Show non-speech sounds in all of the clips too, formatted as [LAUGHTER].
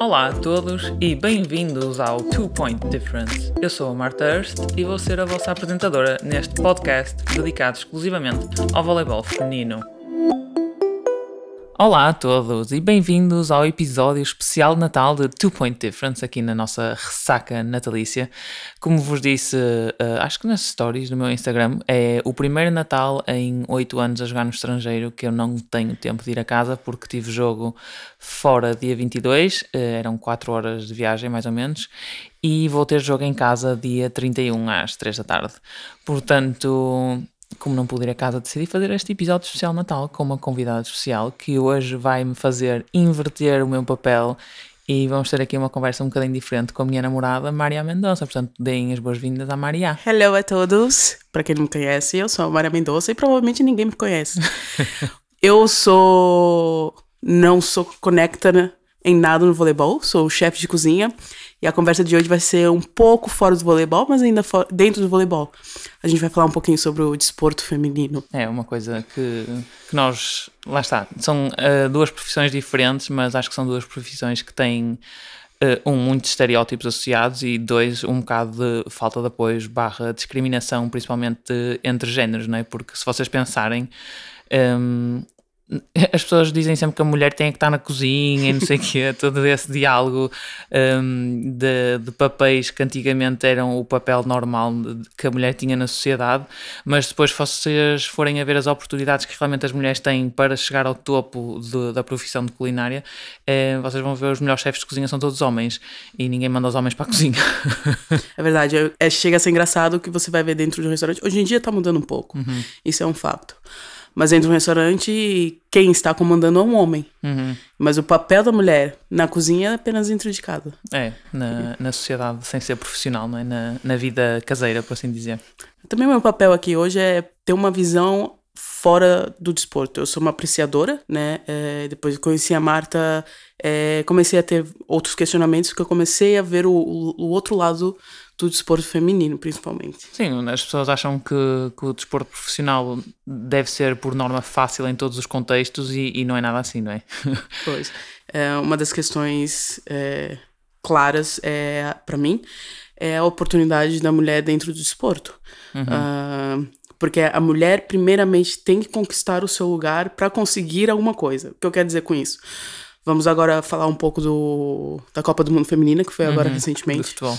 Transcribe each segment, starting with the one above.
Olá a todos e bem-vindos ao Two Point Difference. Eu sou a Marta Hurst e vou ser a vossa apresentadora neste podcast dedicado exclusivamente ao voleibol feminino. Olá a todos e bem-vindos ao episódio especial de Natal de Two Point Difference aqui na nossa ressaca natalícia. Como vos disse, uh, acho que nas stories do meu Instagram, é o primeiro Natal em 8 anos a jogar no estrangeiro que eu não tenho tempo de ir a casa porque tive jogo fora dia 22, uh, eh, eram 4 horas de viagem mais ou menos, e vou ter jogo em casa dia 31 às 3 da tarde. Portanto, como não pude ir a casa, decidi fazer este episódio especial Natal com uma convidada especial que hoje vai me fazer inverter o meu papel e vamos ter aqui uma conversa um bocadinho diferente com a minha namorada Maria Mendonça. Portanto, deem as boas-vindas à Maria. Hello a todos. Para quem não me conhece, eu sou a Maria Mendonça e provavelmente ninguém me conhece. [LAUGHS] eu sou. Não sou conecta em nada no voleibol, sou chefe de cozinha e a conversa de hoje vai ser um pouco fora do voleibol, mas ainda dentro do voleibol. A gente vai falar um pouquinho sobre o desporto feminino. É uma coisa que, que nós. Lá está. São uh, duas profissões diferentes, mas acho que são duas profissões que têm. Uh, um, muitos estereótipos associados e dois, um bocado de falta de apoio barra discriminação, principalmente entre géneros, não é? Porque se vocês pensarem, um, [LAUGHS] as pessoas dizem sempre que a mulher tem que estar na cozinha e não sei o quê, [LAUGHS] todo esse diálogo um, de, de, papéis que antigamente eram o papel normal que a mulher tinha na sociedade, mas depois vocês forem a ver as oportunidades que realmente as mulheres têm para chegar ao topo de, da profissão de culinária, eh, vocês vão ver os melhores chefes de cozinha são todos homens e ninguém manda os homens para a cozinha. [LAUGHS] É verdade, é, é, chega a ser engraçado o que você vai ver dentro de um restaurante. Hoje em dia está mudando um pouco, uhum. isso é um fato. Mas dentro de um restaurante, quem está comandando é um homem. Uhum. Mas o papel da mulher na cozinha é apenas dentro de casa. É, na, na sociedade sem ser profissional, não é? Na, na vida caseira, por assim dizer. Também o meu papel aqui hoje é ter uma visão fora do desporto. Eu sou uma apreciadora, né? É, depois de conheci a Marta, é, comecei a ter outros questionamentos, porque eu comecei a ver o, o, o outro lado do desporto feminino, principalmente. Sim, as pessoas acham que, que, o desporto profissional deve ser, por norma, fácil em todos os contextos e, e não é nada assim, não é? [LAUGHS] pois. É, uma das questões é, claras, é, para mim, é a oportunidade da mulher dentro do desporto. Uhum. Uh, porque a mulher, primeiramente, tem que conquistar o seu lugar para conseguir alguma coisa. O que eu quero dizer com isso? Vamos agora falar um pouco do, da Copa do Mundo Feminina, que foi agora uhum, recentemente. De futebol.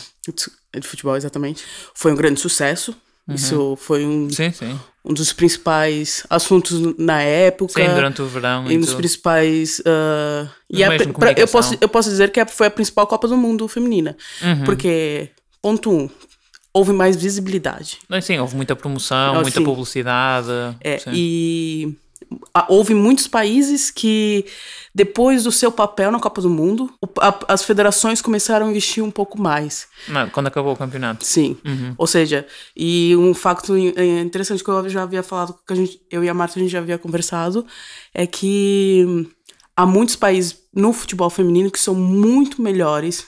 De futebol, exatamente. Foi um grande sucesso. Uhum. Isso foi um, sim, sim. um dos principais assuntos na época. Sim, durante o verão. E um dos principais. Uh, e a, pra, eu, posso, eu posso dizer que foi a principal Copa do Mundo feminina. Uhum. Porque, ponto um, houve mais visibilidade. Sim, houve muita promoção, muita publicidade. É, e houve muitos países que, depois do seu papel na Copa do Mundo, a, as federações começaram a investir um pouco mais. Quando acabou o campeonato. Sim. Uhum. Ou seja, e um facto interessante que eu já havia falado, que a gente, eu e a Marta a gente já havia conversado, é que há muitos países no futebol feminino que são muito melhores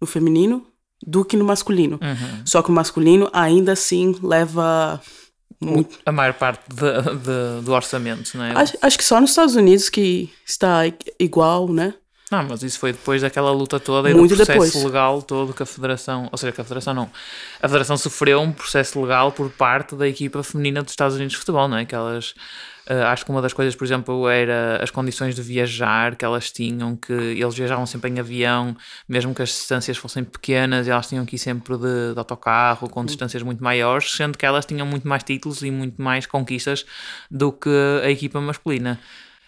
no feminino do que no masculino. Uhum. Só que o masculino ainda assim leva muito. A maior parte de, de, do orçamento, não é? Acho, acho, que só nos Estados Unidos que está igual, né? Não, mas isso foi depois daquela luta toda e Muito do processo depois. legal todo que a Federação, ou seja, que a Federação não, a Federação sofreu um processo legal por parte da equipa feminina dos Estados Unidos de futebol, não é? Que elas Uh, acho que uma das coisas, por exemplo, era as condições de viajar que elas tinham, que eles viajavam sempre em avião, mesmo que as distâncias fossem pequenas, elas tinham que ir sempre de, de autocarro, com distâncias muito maiores, sendo que elas tinham muito mais títulos e muito mais conquistas do que a equipa masculina.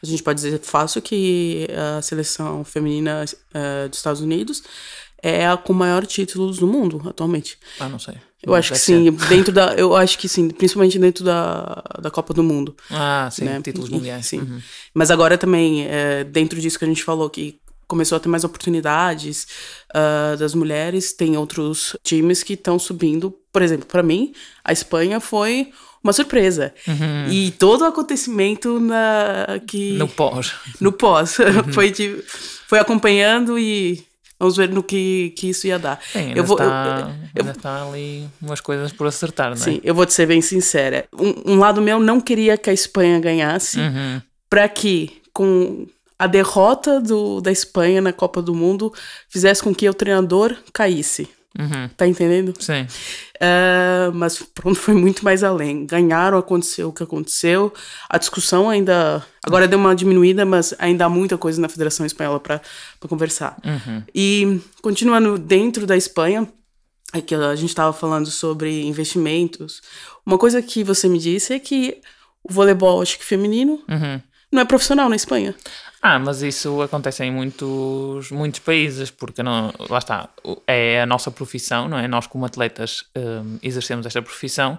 A gente pode dizer fácil que a seleção feminina uh, dos Estados Unidos é a com maior títulos do mundo atualmente. Ah, não sei. Eu acho que sim, dentro da, eu acho que sim, principalmente dentro da, da Copa do Mundo. Ah, sim, né? títulos mundiais. Sim. Uhum. Mas agora também, é, dentro disso que a gente falou, que começou a ter mais oportunidades uh, das mulheres, tem outros times que estão subindo. Por exemplo, para mim, a Espanha foi uma surpresa. Uhum. E todo o acontecimento na que no pós. No pós. Uhum. [LAUGHS] foi de, foi acompanhando e Vamos ver no que, que isso ia dar. Sim, ainda, eu vou, está, eu, eu, está ali umas coisas por acertar, não é? Sim, eu vou te ser bem sincera. Um, um lado meu não queria que a Espanha ganhasse, uhum. para que, com a derrota do, da Espanha na Copa do Mundo fizesse com que o treinador caísse. Uhum. Tá entendendo? Sim. Uh, mas pronto, foi muito mais além. Ganharam, aconteceu o que aconteceu. A discussão ainda. Agora deu uma diminuída, mas ainda há muita coisa na Federação Espanhola para conversar. Uhum. E continuando dentro da Espanha, é que a gente estava falando sobre investimentos. Uma coisa que você me disse é que o voleibol, acho que feminino, Uhum. não é profissional na Espanha. Ah, mas isso acontece em muitos, muitos países, porque não, lá está, é a nossa profissão, não é? Nós, como atletas, hum, exercemos esta profissão,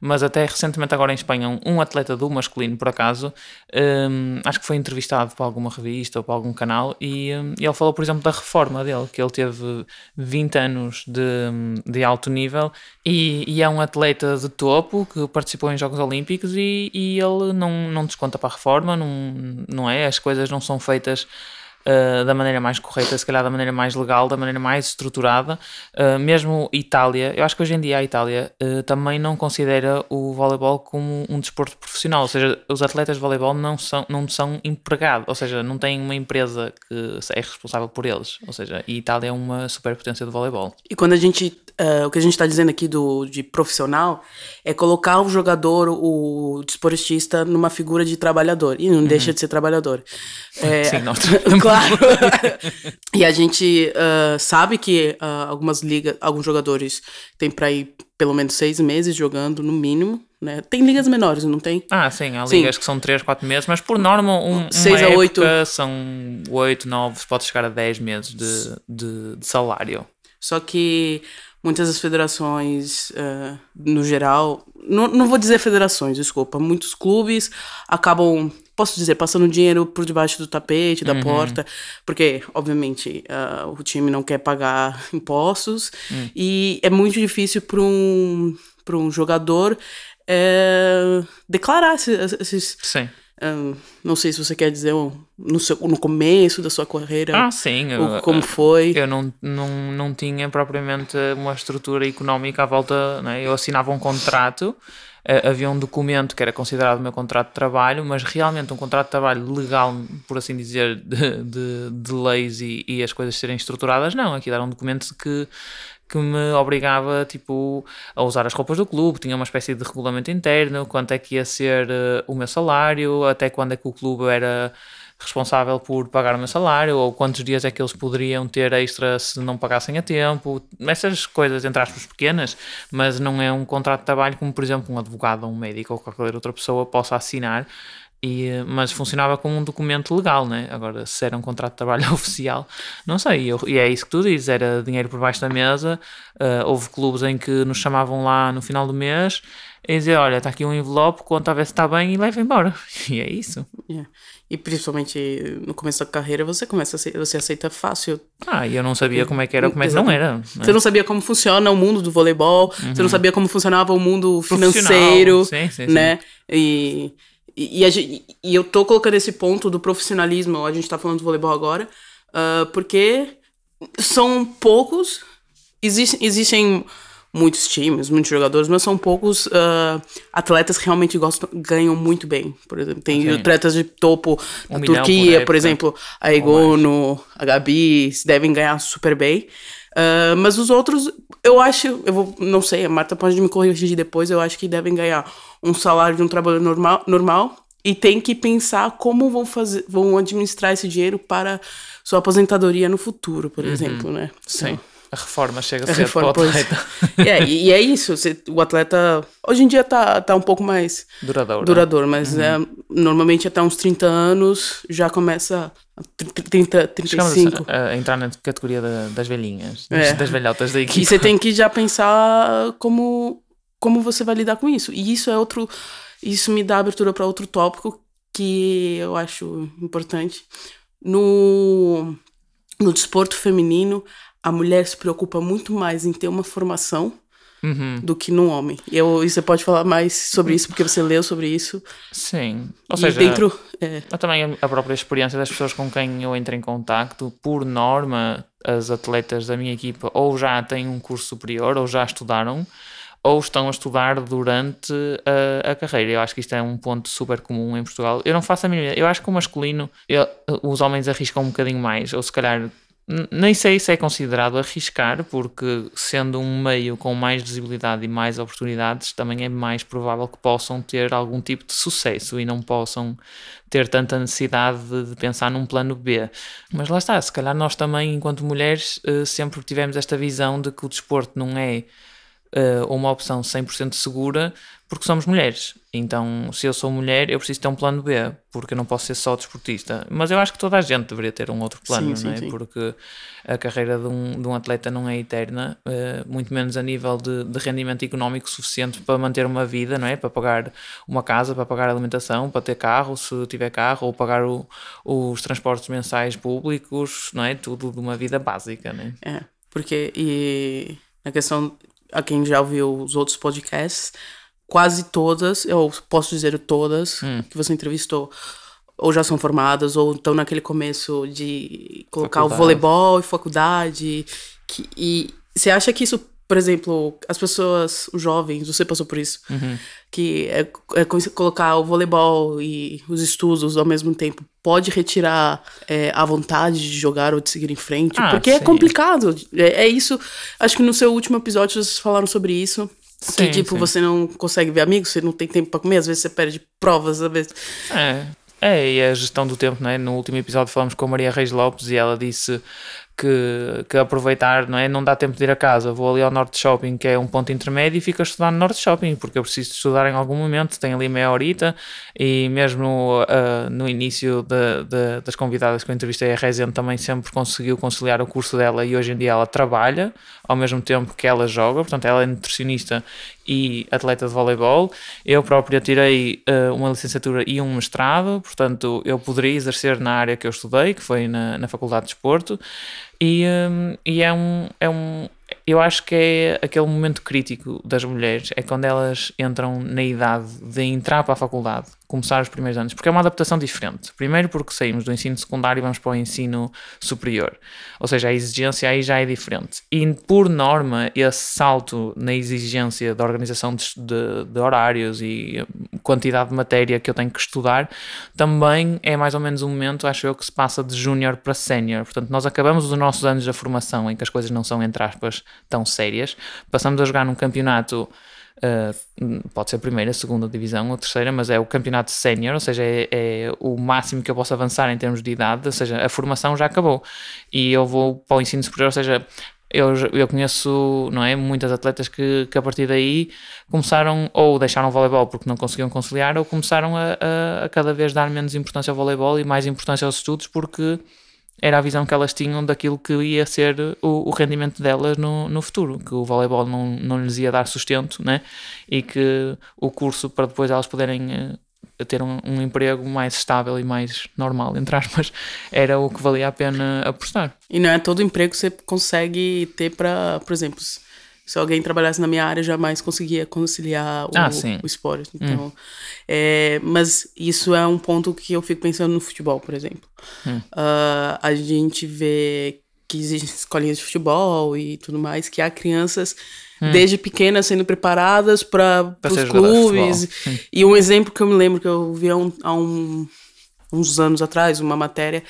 mas até recentemente, agora em Espanha, um, um atleta do masculino, por acaso, hum, acho que foi entrevistado para alguma revista ou para algum canal, e, hum, ele falou, por exemplo, da reforma dele, que ele teve 20 anos de, hum, de alto nível e, e é um atleta de topo que participou em Jogos Olímpicos e, e ele não, não desconta para a reforma, não, não é? As coisas não são feitas uh, da maneira mais correta, se calhar da maneira mais legal, da maneira mais estruturada. Uh, mesmo Itália, eu acho que hoje em dia a Itália uh, também não considera o voleibol como um desporto profissional, ou seja, os atletas de voleibol não são, não são empregados, ou seja, não têm uma empresa que é responsável por eles, ou seja, e Itália é uma superpotência de voleibol. E quando a gente. eh, o que a gente está dizendo aqui do, de profissional é colocar o jogador, o desportista, numa figura de trabalhador. E não deixa de ser trabalhador. [LAUGHS] É, Sim, nós claro. [LAUGHS] e a gente ah, sabe que ah, algumas ligas, alguns jogadores têm para ir pelo menos seis meses jogando, no mínimo. Né? Tem ligas menores, não tem? Ah, sim, há Sim. ligas que são 3, 4 meses, mas por norma, um, Seis a época oito. são 8, 9, pode chegar a 10 meses de, de, de salário. Só que muitas das federações, eh, no geral, não, não vou dizer federações, desculpa, muitos clubes acabam, posso dizer, passando dinheiro por debaixo do tapete, da porta, porque, obviamente, ah, o time não quer pagar [LAUGHS] impostos e é muito difícil para um, pra um jogador eh, declarar esses- esses. Sim. ah, não sei se você quer dizer um, no, seu, no começo da sua carreira, Ah, sim. eu- como foi. Eu não, não, não tinha propriamente uma estrutura económica à volta. Né? Eu assinava um contrato, havia um documento que era considerado o meu contrato de trabalho, mas realmente um contrato de trabalho legal, por assim dizer, [LAUGHS] de, de, de leis e, e as coisas serem estruturadas, não. Aqui era um documento que que me obrigava tipo a usar as roupas do clube, tinha uma espécie de regulamento interno, quanto é que ia ser eh, o meu salário, até quando é que o clube era responsável por pagar o meu salário, ou quantos dias é que eles poderiam ter extra se não pagassem a tempo, essas coisas, entre aspas, pequenas, mas não é um contrato de trabalho como, por exemplo, um advogado, ou um médico ou qualquer outra pessoa possa assinar, e, mas funcionava como um documento legal, né? Agora, se era um contrato de trabalho [LAUGHS] oficial, não sei, eu- e é isso que tu dizes, era dinheiro por baixo da mesa, eh, houve clubes em que nos chamavam lá no final do mês e dizer, olha, está aqui um envelope, conta a ver se está bem e leva embora. [LAUGHS] E é isso. Yeah. E principalmente no começo da carreira, você começa a você aceita fácil. Ah, e eu não sabia como é que era, como é que não era. né? Você não sabia como funciona o mundo do voleibol, você não sabia como funcionava o mundo financeiro, Uhum. Sim, sim, sim. né? E, e, e a gen- e eu tô colocando esse ponto do profissionalismo, a gente tá falando do voleibol agora, ah, porque são poucos, existem, existem muitos times, muitos jogadores, mas são poucos ah, atletas que realmente gostam, ganham muito bem. Por exemplo, tem Sim. atletas de topo Um por Turquia, por, época. exemplo, a Egono, a Gabi, devem ganhar super bem. Ah, mas os outros, eu acho, eu vou, não sei, a Marta pode me corrigir depois, eu acho que devem ganhar um salário de um trabalho normal, normal e tem que pensar como vão fazer, vão administrar esse dinheiro para sua aposentadoria no futuro, por exemplo, né? Sim. A reforma chega A cedo reforma, para o atleta. [LAUGHS] É, e, e é isso, o atleta hoje em dia tá, tá um pouco mais Duradouro. duradouro, mas é, normalmente até uns 30 anos já começa a tr- tr- 30, Chegamos 35. a, a entrar na categoria da- das velhinhas, É. das, das velhotas da E equipe. você tem [LAUGHS] que já pensar como, como você vai lidar com isso. E isso é outro. Isso me dá abertura para outro tópico que eu acho importante. No, no desporto feminino, a mulher se preocupa muito mais em ter uma formação Uhum. do que no homem. E, eu, e você pode falar mais sobre isso, porque você leu sobre isso. Sim. Ou e seja, dentro. é, eu também a própria experiência das pessoas com quem eu entro em contacto, por norma, as atletas da minha equipa ou já têm um curso superior ou já estudaram, ou estão a estudar durante a, a, carreira. Eu acho que isto é um ponto super comum em Portugal. Eu não faço a mínima. Eu acho que o masculino, eu, os homens arriscam um bocadinho mais, ou se calhar nem sei se é considerado arriscar, porque sendo um meio com mais visibilidade e mais oportunidades, também é mais provável que possam ter algum tipo de sucesso e não possam ter tanta necessidade de, pensar num plano B. Mas lá está, se calhar nós também, enquanto mulheres, eh, sempre tivemos esta visão de que o desporto não é uh, uma opção 100% segura porque somos mulheres. Então, se eu sou mulher, eu preciso ter um plano B, porque eu não posso ser só desportista. Mas eu acho que toda a gente deveria ter um outro plano, sim, não é? Sim, sim. Porque a carreira de um, de um atleta não é eterna, uh, muito menos a nível de, de, rendimento económico suficiente para manter uma vida, não é? Para pagar uma casa, para pagar alimentação, para ter carro, se tiver carro, ou pagar o, os transportes mensais públicos, não é? Tudo de uma vida básica, não é? É, porque e a questão a quem já ouviu os outros podcasts, quase todas, eu posso dizer todas, hum. que você entrevistou, ou já são formadas, ou estão naquele começo de colocar faculdade. o voleibol e faculdade. Que, e você acha que isso por exemplo, as pessoas, os jovens, você passou por isso, uhum. que é, é, colocar o voleibol e os estudos ao mesmo tempo pode retirar é, a vontade de jogar ou de seguir em frente, ah, porque é sim. é complicado. É, é, isso. Acho que no seu último episódio vocês falaram sobre isso. Sim, que, tipo, sim. você não consegue ver amigos, você não tem tempo para comer, às vezes você perde provas, às vezes. É. É, e a gestão do tempo, não é? No último episódio falamos com a Maria Reis Lopes e ela disse que, que aproveitar, não é? Não dá tempo de ir a casa, vou ali ao Norte Shopping, que é um ponto intermédio, e fico a estudar no Norte Shopping, porque eu preciso estudar em algum momento, tenho ali meia horita, e mesmo uh, no início de, de, das convidadas que eu entrevistei, a Rezende também sempre conseguiu conciliar o curso dela, e hoje em dia ela trabalha, ao mesmo tempo que ela joga, portanto ela é nutricionista e atleta de voleibol. Eu próprio tirei uh, uma licenciatura e um mestrado, portanto eu poderia exercer na área que eu estudei, que foi na, na Faculdade de Desporto, e, um, e é, um, é um, eu acho que é aquele momento crítico das mulheres, é quando elas entram na idade de entrar para a faculdade, começar os primeiros anos, porque é uma adaptação diferente. Primeiro porque saímos do ensino secundário e vamos para o ensino superior, ou seja, a exigência aí já é diferente. E por norma, esse salto na exigência da organização de, de, de horários e quantidade de matéria que eu tenho que estudar, também é mais ou menos um momento, acho eu, que se passa de júnior para sénior. Portanto, nós acabamos os nossos anos da formação em que as coisas não são, entre aspas, tão sérias. Passamos a jogar num campeonato, uh, pode ser a primeira, segunda divisão ou terceira, mas é o campeonato sénior, ou seja, é, é, o máximo que eu posso avançar em termos de idade, ou seja, a formação já acabou. E eu vou para o ensino superior, ou seja, eu, eu conheço não é, muitas atletas que, que a partir daí começaram ou deixaram o voleibol porque não conseguiam conciliar ou começaram a, a, a cada vez dar menos importância ao voleibol e mais importância aos estudos porque era a visão que elas tinham daquilo que ia ser o, o, rendimento delas no, no futuro, que o voleibol não, não lhes ia dar sustento, né? e que o curso para depois elas poderem uh, ter um, um, emprego mais estável e mais normal, entre aspas, era o que valia a pena apostar. E não é todo emprego que você consegue ter para, por exemplo, se alguém trabalhasse na minha área, jamais conseguia conciliar o, ah, o esporte. Hum. Então, hum. é, mas isso é um ponto que eu fico pensando no futebol, por exemplo. Hum. Uh, a gente vê que existem escolinhas de futebol e tudo mais, que há crianças hum. desde pequenas sendo preparadas para os clubes. Hum. E um exemplo que eu me lembro que eu vi há, um, há um, uns anos atrás, uma matéria,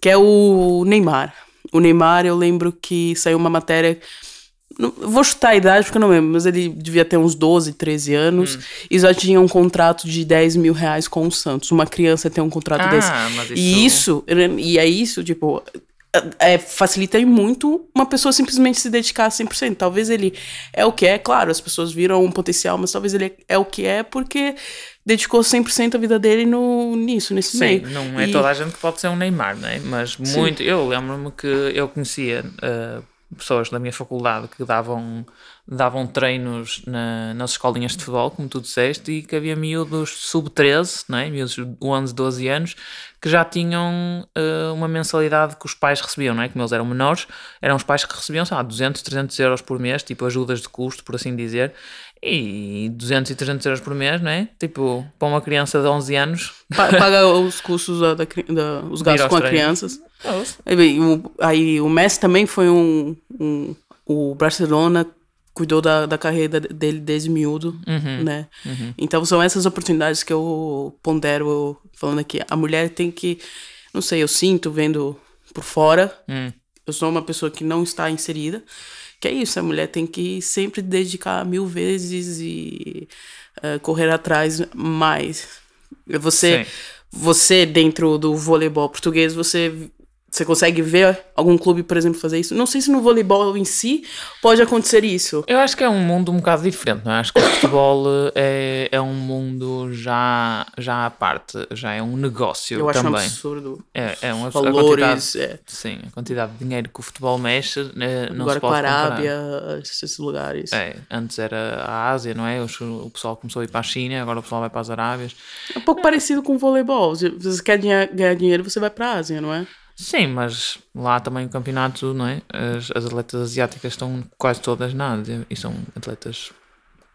que é o Neymar. O Neymar, eu lembro que saiu uma matéria não, vou chutar a idade porque eu não lembro, mas ele devia ter uns 12, 13 anos hum. e já tinha um contrato de 10 mil reais com o Santos. Uma criança tem um contrato ah, desse. Isso... E isso, e é isso, tipo, é, é, facilita muito uma pessoa simplesmente se dedicar a 100%. Talvez ele é o que é, claro, as pessoas viram um potencial, mas talvez ele é o que é porque dedicou 100% a vida dele no, nisso, nesse Sim, meio. não é e... toda a gente que pode ser um Neymar, né? mas muito. Sim. Eu lembro-me que eu conhecia. Uh, pessoas da minha faculdade que davam, davam treinos na, nas escolinhas de futebol, como tu disseste, e que havia miúdos sub-13, é? miúdos de 11, 12 anos, que já tinham uh, uma mensalidade que os pais recebiam, não é? Como eles eram menores, eram os pais que recebiam, sei lá, 200, 300 euros por mês, tipo ajudas de custo, por assim dizer, e 200 e 300 euros por mês, não é? Tipo, para uma criança de 11 anos. Paga os custos, da, da, da os gastos com as crianças. Aí, o, aí o Messi também foi um, um. O Barcelona cuidou da, da carreira dele desde miúdo, Uhum. né? Então são essas oportunidades que eu pondero falando aqui. A mulher tem que, não sei, eu sinto vendo por fora. Hum. Eu sou uma pessoa que não está inserida. Que é isso, a mulher tem que sempre dedicar mil vezes e eh, correr atrás mais. Você, Sim. você dentro do voleibol português, você você consegue ver algum clube, por exemplo, fazer isso? Não sei se no voleibol em si pode acontecer isso. Eu acho que é um mundo um bocado diferente, não é? Acho que o futebol é, é um mundo já, já à parte, já é um negócio Eu acho um também. absurdo. É, é um absurdo. A Valores, quantidade, é. sim, a quantidade de dinheiro que o futebol mexe né, não agora se com a pode comparar. Arábia, esses lugares. É, antes era a Ásia, não é? O pessoal começou a ir para a China, agora o pessoal vai para as Arábias. É um pouco parecido com o voleibol. Se você quer ganhar dinheiro, você vai pra Ásia, não é? Sim, mas lá também o campeonato, não é? As, as atletas asiáticas estão quase todas na Ásia e são atletas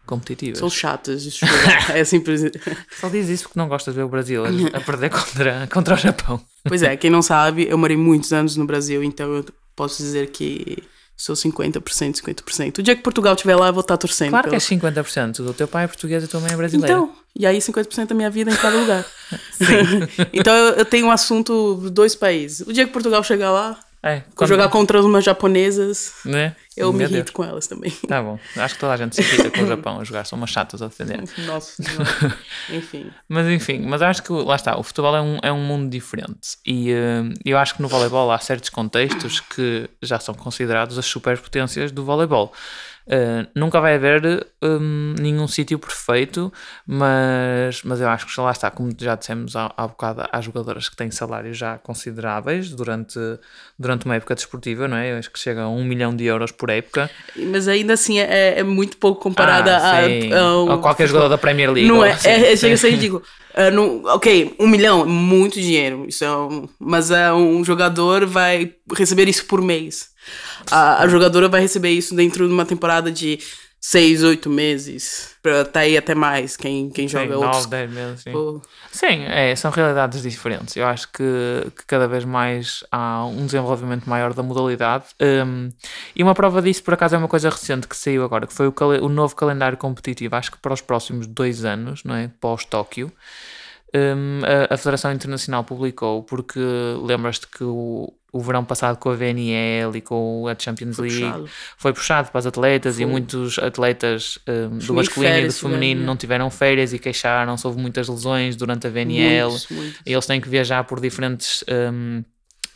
competitivas. São chatas jogar. [LAUGHS] é simples. Só diz isso porque não gosta de ver o Brasil a, a perder contra, contra o Japão. Pois é, quem não sabe, eu morei muitos anos no Brasil, então eu posso dizer que sou 50%, 50%. O dia que Portugal estiver lá, eu vou estar torcendo. Claro que é pelo- 50%. O teu pai é português e a tua mãe é brasileira. Então, e aí 50% da minha vida em cada lugar. [LAUGHS] [LAUGHS] então eu, tenho um assunto dos dois países. O dia que Portugal chegar lá, é, vou jogar contra umas japonesas, Né? Eu me Meu irrito Deus. com elas também. Tá bom. Acho que toda a gente se irrita com o Japão a jogar. São umas chatas a defender. [LAUGHS] Nossa. [LAUGHS] Enfim. Mas enfim, mas acho que lá está, o futebol é um, é um mundo diferente e eh, eu acho que no voleibol há certos contextos que já são considerados as superpotências do voleibol. Eh, nunca vai haver hum, nenhum sítio perfeito, mas, mas eu acho que lá está, como já dissemos há, há bocado, há jogadoras que têm salários já consideráveis durante, durante uma época desportiva, não é? Eu acho que chega a um milhão de euros por época. Mas ainda assim é, é muito pouco comparada Ah, a, a, um a qualquer jogador da Premier League. Não é, assim. é, é chega a ser ridículo. Ah, não- ok, um milhão é muito dinheiro. Isso é um- mas é, um jogador vai receber isso por mês. A, a jogadora vai receber isso dentro de uma temporada de seis, oito meses. Pra tá aí até mais, quem, quem Sim, joga nove, outros. dez meses, sim. Pô, Sim, é, são realidades diferentes. Eu acho que, que cada vez mais há um desenvolvimento maior da modalidade. Um, e uma prova disso, por acaso, é uma coisa recente que saiu agora, que foi o, o novo calendário competitivo, acho que para os próximos dois anos, não é? Pós-Tóquio. Um, a, a Federação Internacional publicou, porque lembras-te que o, o verão passado com a VNL e com a Champions Foi League puxado. foi puxado para as atletas e Foi. muitos atletas um, do nem masculino e do feminino tiveram, não tiveram férias e queixaram-se, houve muitas lesões durante a VNL. Muitos, muitos. E eles têm que viajar por diferentes hum,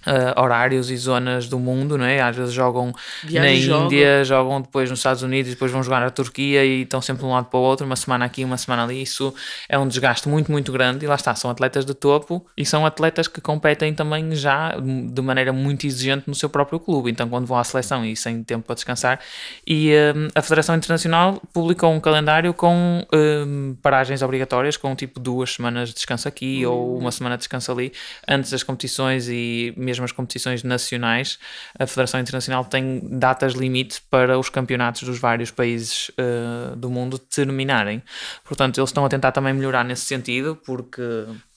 ah, horários e zonas do mundo, não é? Às vezes jogam Viaja na joga. Índia, jogam depois nos Estados Unidos depois vão jogar na Turquia e estão sempre de um lado para o outro, uma semana aqui, uma semana ali. Isso é um desgaste muito, muito grande. E lá está, são atletas de topo e são atletas que competem também já de maneira muito exigente no seu próprio clube. Então, quando vão à seleção e sem tempo para descansar. E hum, a Federação Internacional publicou um calendário com hum, paragens obrigatórias, com tipo duas semanas de descanso aqui ou uma semana de descanso ali, antes das competições e mesmo as competições nacionais. A Federação Internacional tem datas limite para os campeonatos dos vários países eh, do mundo terminarem. Portanto, eles estão a tentar também melhorar nesse sentido, porque.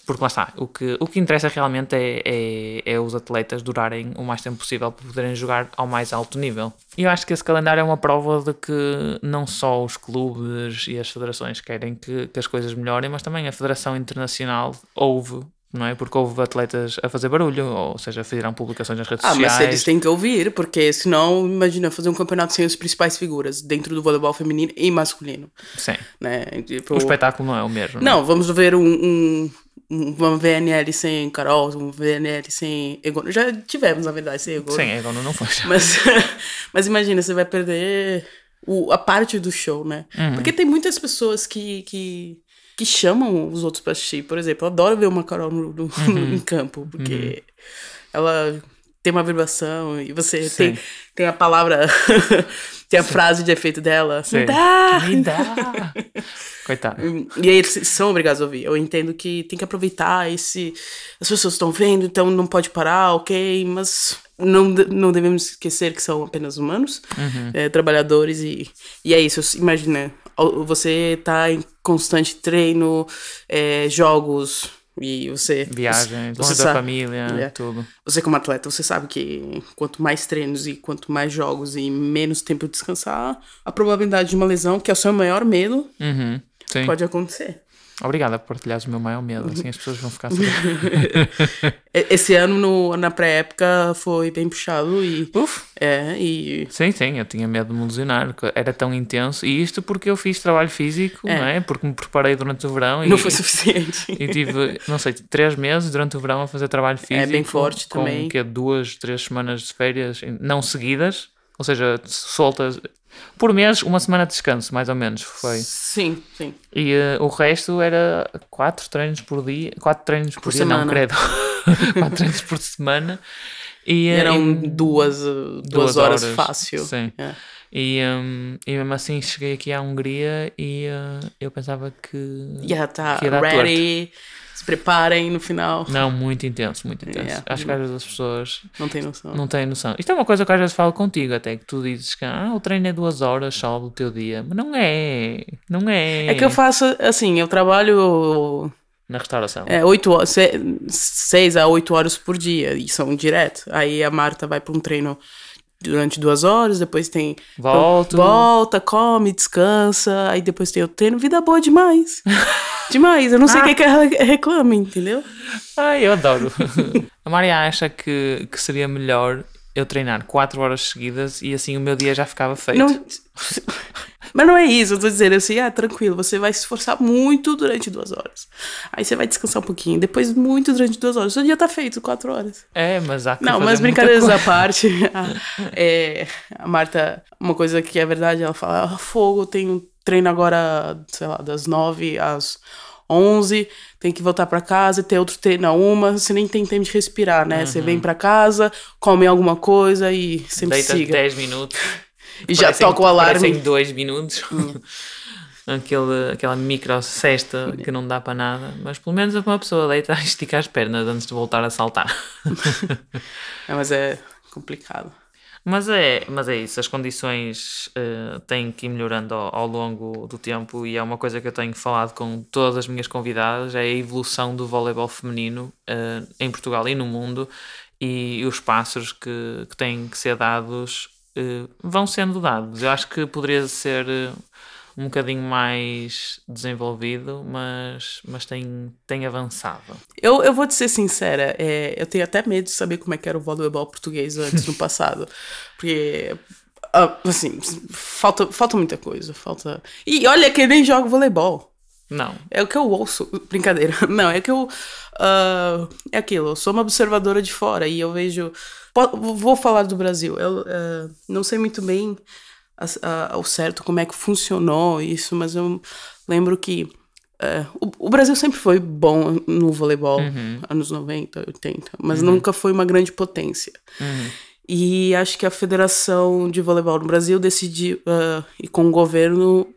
Porque lá está, o que, o que interessa realmente é, é, é os atletas durarem o mais tempo possível para poderem jogar ao mais alto nível. E eu acho que esse calendário é uma prova de que não só os clubes e as federações querem que, que as coisas melhorem, mas também a Federação Internacional ouve, não é? Porque houve atletas a fazer barulho, ou seja, fizeram publicações nas redes Ah, sociais. mas eles têm que ouvir, porque senão, imagina fazer um campeonato sem as principais figuras dentro do voleibol feminino e masculino, Sim. né? Tipo, O espetáculo não é o mesmo. Não, vamos ver um, um, um- uma VNL sem Carol, um VNL sem Egon. Já tivemos, na verdade, sem Egon. Sim, é igual não foi. Mas, [LAUGHS] mas imagina, você vai perder o, a parte do show, né? Uhum. Porque tem muitas pessoas que, que, que chamam os outros pra assistir. Por exemplo, eu adoro ver uma Carol no, no- [LAUGHS] Uhum. em campo, porque ela tem uma vibração e você Sim. tem, tem a palavra, [LAUGHS] tem a frase de efeito dela. Sim. Me dá! Me dá! Coitado. E aí eles são obrigados a ouvir. Eu entendo que tem que aproveitar esse. As pessoas estão vendo, então não pode parar, ok, mas não, não devemos esquecer que são apenas humanos, é, trabalhadores, e, e é isso. Imagina, você tá em constante treino, é, jogos E você. Viagens, você longe da família, É. tudo. Você, como atleta, você sabe que quanto mais treinos e quanto mais jogos e menos tempo de descansar, a probabilidade de uma lesão, que é o seu maior medo, Uhum. Pode acontecer. Obrigada por partilhares o meu maior medo. Assim as pessoas vão ficar [LAUGHS] Esse ano, no- na pré-época, foi bem puxado e. Uf. É, e. Sim, sim, eu tinha medo de me lesionar, era tão intenso. E isto porque eu fiz trabalho físico, É. não é? Porque me preparei durante o verão Não e, foi suficiente. e tive, não sei, três meses durante o verão a fazer trabalho físico. É bem forte com, também. Que duas, três semanas de férias, não seguidas, ou seja, soltas. Por mês, uma semana de descanso, mais ou menos, foi. Sim, sim. E eh, o resto era quatro treinos por dia, quatro treinos por, Por dia, não, semana. credo. [LAUGHS] quatro treinos por semana. E, eh, eram e- duas, uh, duas, horas, fácil. Sim. É. E, hum, e mesmo assim cheguei aqui à Hungria e eh, eu pensava que. Já tá Que ia dar ready. Se preparem no final. Não, muito intenso, muito intenso. Yeah. Acho que às vezes as pessoas Não tem noção. não têm noção. Isto é uma coisa que às vezes falo contigo, até que tu dizes que ah, o treino é duas horas só do teu dia. Mas não é. Não é. É que eu faço, assim, eu trabalho Na restauração. é, oito horas, se- seis a oito horas por dia, e são direto. Aí a Marta vai para um treino durante duas horas, depois tem. Volto. Volta, come, descansa, aí depois tem o treino. Vida boa demais. [LAUGHS] demais. Eu não sei o que, que ela [LAUGHS] reclama, entendeu? Ai, eu adoro. [LAUGHS] a Maria acha que, que seria melhor eu treinar quatro horas seguidas e assim o meu dia já ficava feito. Não... Mas não é isso, eu tô dizendo assim, ah, tranquilo, você vai se esforçar muito durante duas horas. Aí você vai descansar um pouquinho, depois muito durante duas horas. Seu dia tá feito, quatro horas. É, mas há que Não, mas brincadeiras à parte. [LAUGHS] a, é, a Marta, uma coisa que é verdade, ela fala: ah, fogo, tenho treino agora, sei lá, das nove às onze, tem que voltar pra casa e ter outro treino a uma, você nem tem tempo de respirar, né? Você vem pra casa, come alguma coisa e sempre Deitas siga. 10 minutos. E já parecem- toca o alarme. Parecem 2 minutos. [LAUGHS] Aquele, aquela micro cesta que não dá para nada. Mas pelo menos uma pessoa deita e estica as pernas antes de voltar a saltar. [LAUGHS] É, mas é complicado. Mas é, mas é isso, as condições eh, têm que ir melhorando ao, ao longo do tempo e é uma coisa que eu tenho falado com todas as minhas convidadas, é a evolução do voleibol feminino eh, em Portugal e no mundo e os passos que, que têm que ser dados vão sendo dados. Eu acho que poderia ser eh, um bocadinho mais desenvolvido, mas, mas tem, tem avançado. Eu, eu vou te ser sincera, é, eu tenho até medo de saber como é que era o voleibol português antes, no [LAUGHS] passado. Porque, ah, assim, falta, falta muita coisa, falta... E olha que eu nem jogo voleibol. Não, É o que eu ouço. [LAUGHS] Brincadeira. Não, é que eu. ah, é aquilo, eu sou uma observadora de fora e eu vejo. Vou falar do Brasil. Eu ah, não sei muito bem ah, ao certo como é que funcionou isso, mas eu lembro que. ah, o, o Brasil sempre foi bom no voleibol, anos 90, 80, mas nunca foi uma grande potência. E acho que a Federação de Voleibol no Brasil decidiu, e com o governo,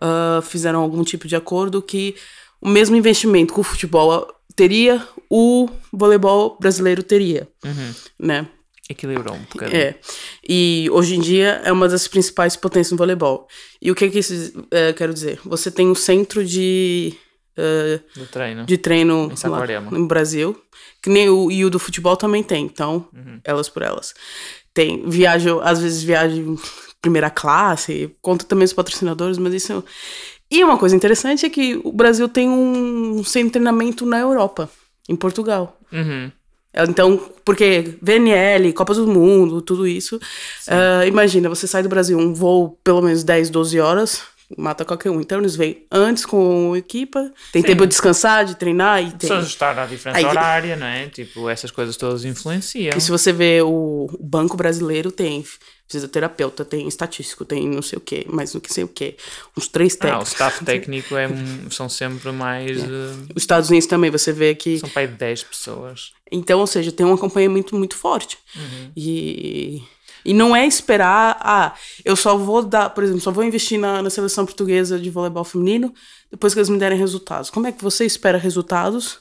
ah, fizeram algum tipo de acordo que o mesmo investimento que o futebol teria, o voleibol brasileiro teria, né? equilibrou um bocadinho. É. E hoje em dia é uma das principais potências no voleibol. E o que que isso eh, quero dizer? Você tem um centro de, Do treino. de treino no Brasil, que nem o, e o do futebol também tem, então, Uhum. elas por elas. Tem viagem, às vezes viagem primeira classe, conta também os patrocinadores, mas isso... E uma coisa interessante é que o Brasil tem um centro de treinamento na Europa, em Portugal. Uhum. Então, porque VNL, Copa do Mundo, tudo isso. ah, imagina, você sai do Brasil, um voo pelo menos 10, 12 horas, mata qualquer um. Então eles vêm antes com a equipa, tem Sim. tempo de descansar, de treinar e tem. Se ajustar à diferença Aí- horária, não é? Tipo, essas coisas todas influenciam. E se você vê o, Banco Brasileiro, tem fisioterapeuta, tem estatístico, tem não sei o quê, mais não sei o quê. Uns três Ah, o técnicos. staff [LAUGHS] técnico é, são sempre mais. eh, Os Estados Unidos também, você vê que. são para aí 10 pessoas. Então, ou seja, tem um acompanhamento muito forte. Uhum. E, e não é esperar, ah, eu só vou dar, por exemplo, só vou investir na, na seleção portuguesa de voleibol feminino depois que eles me derem resultados. Como é que você espera resultados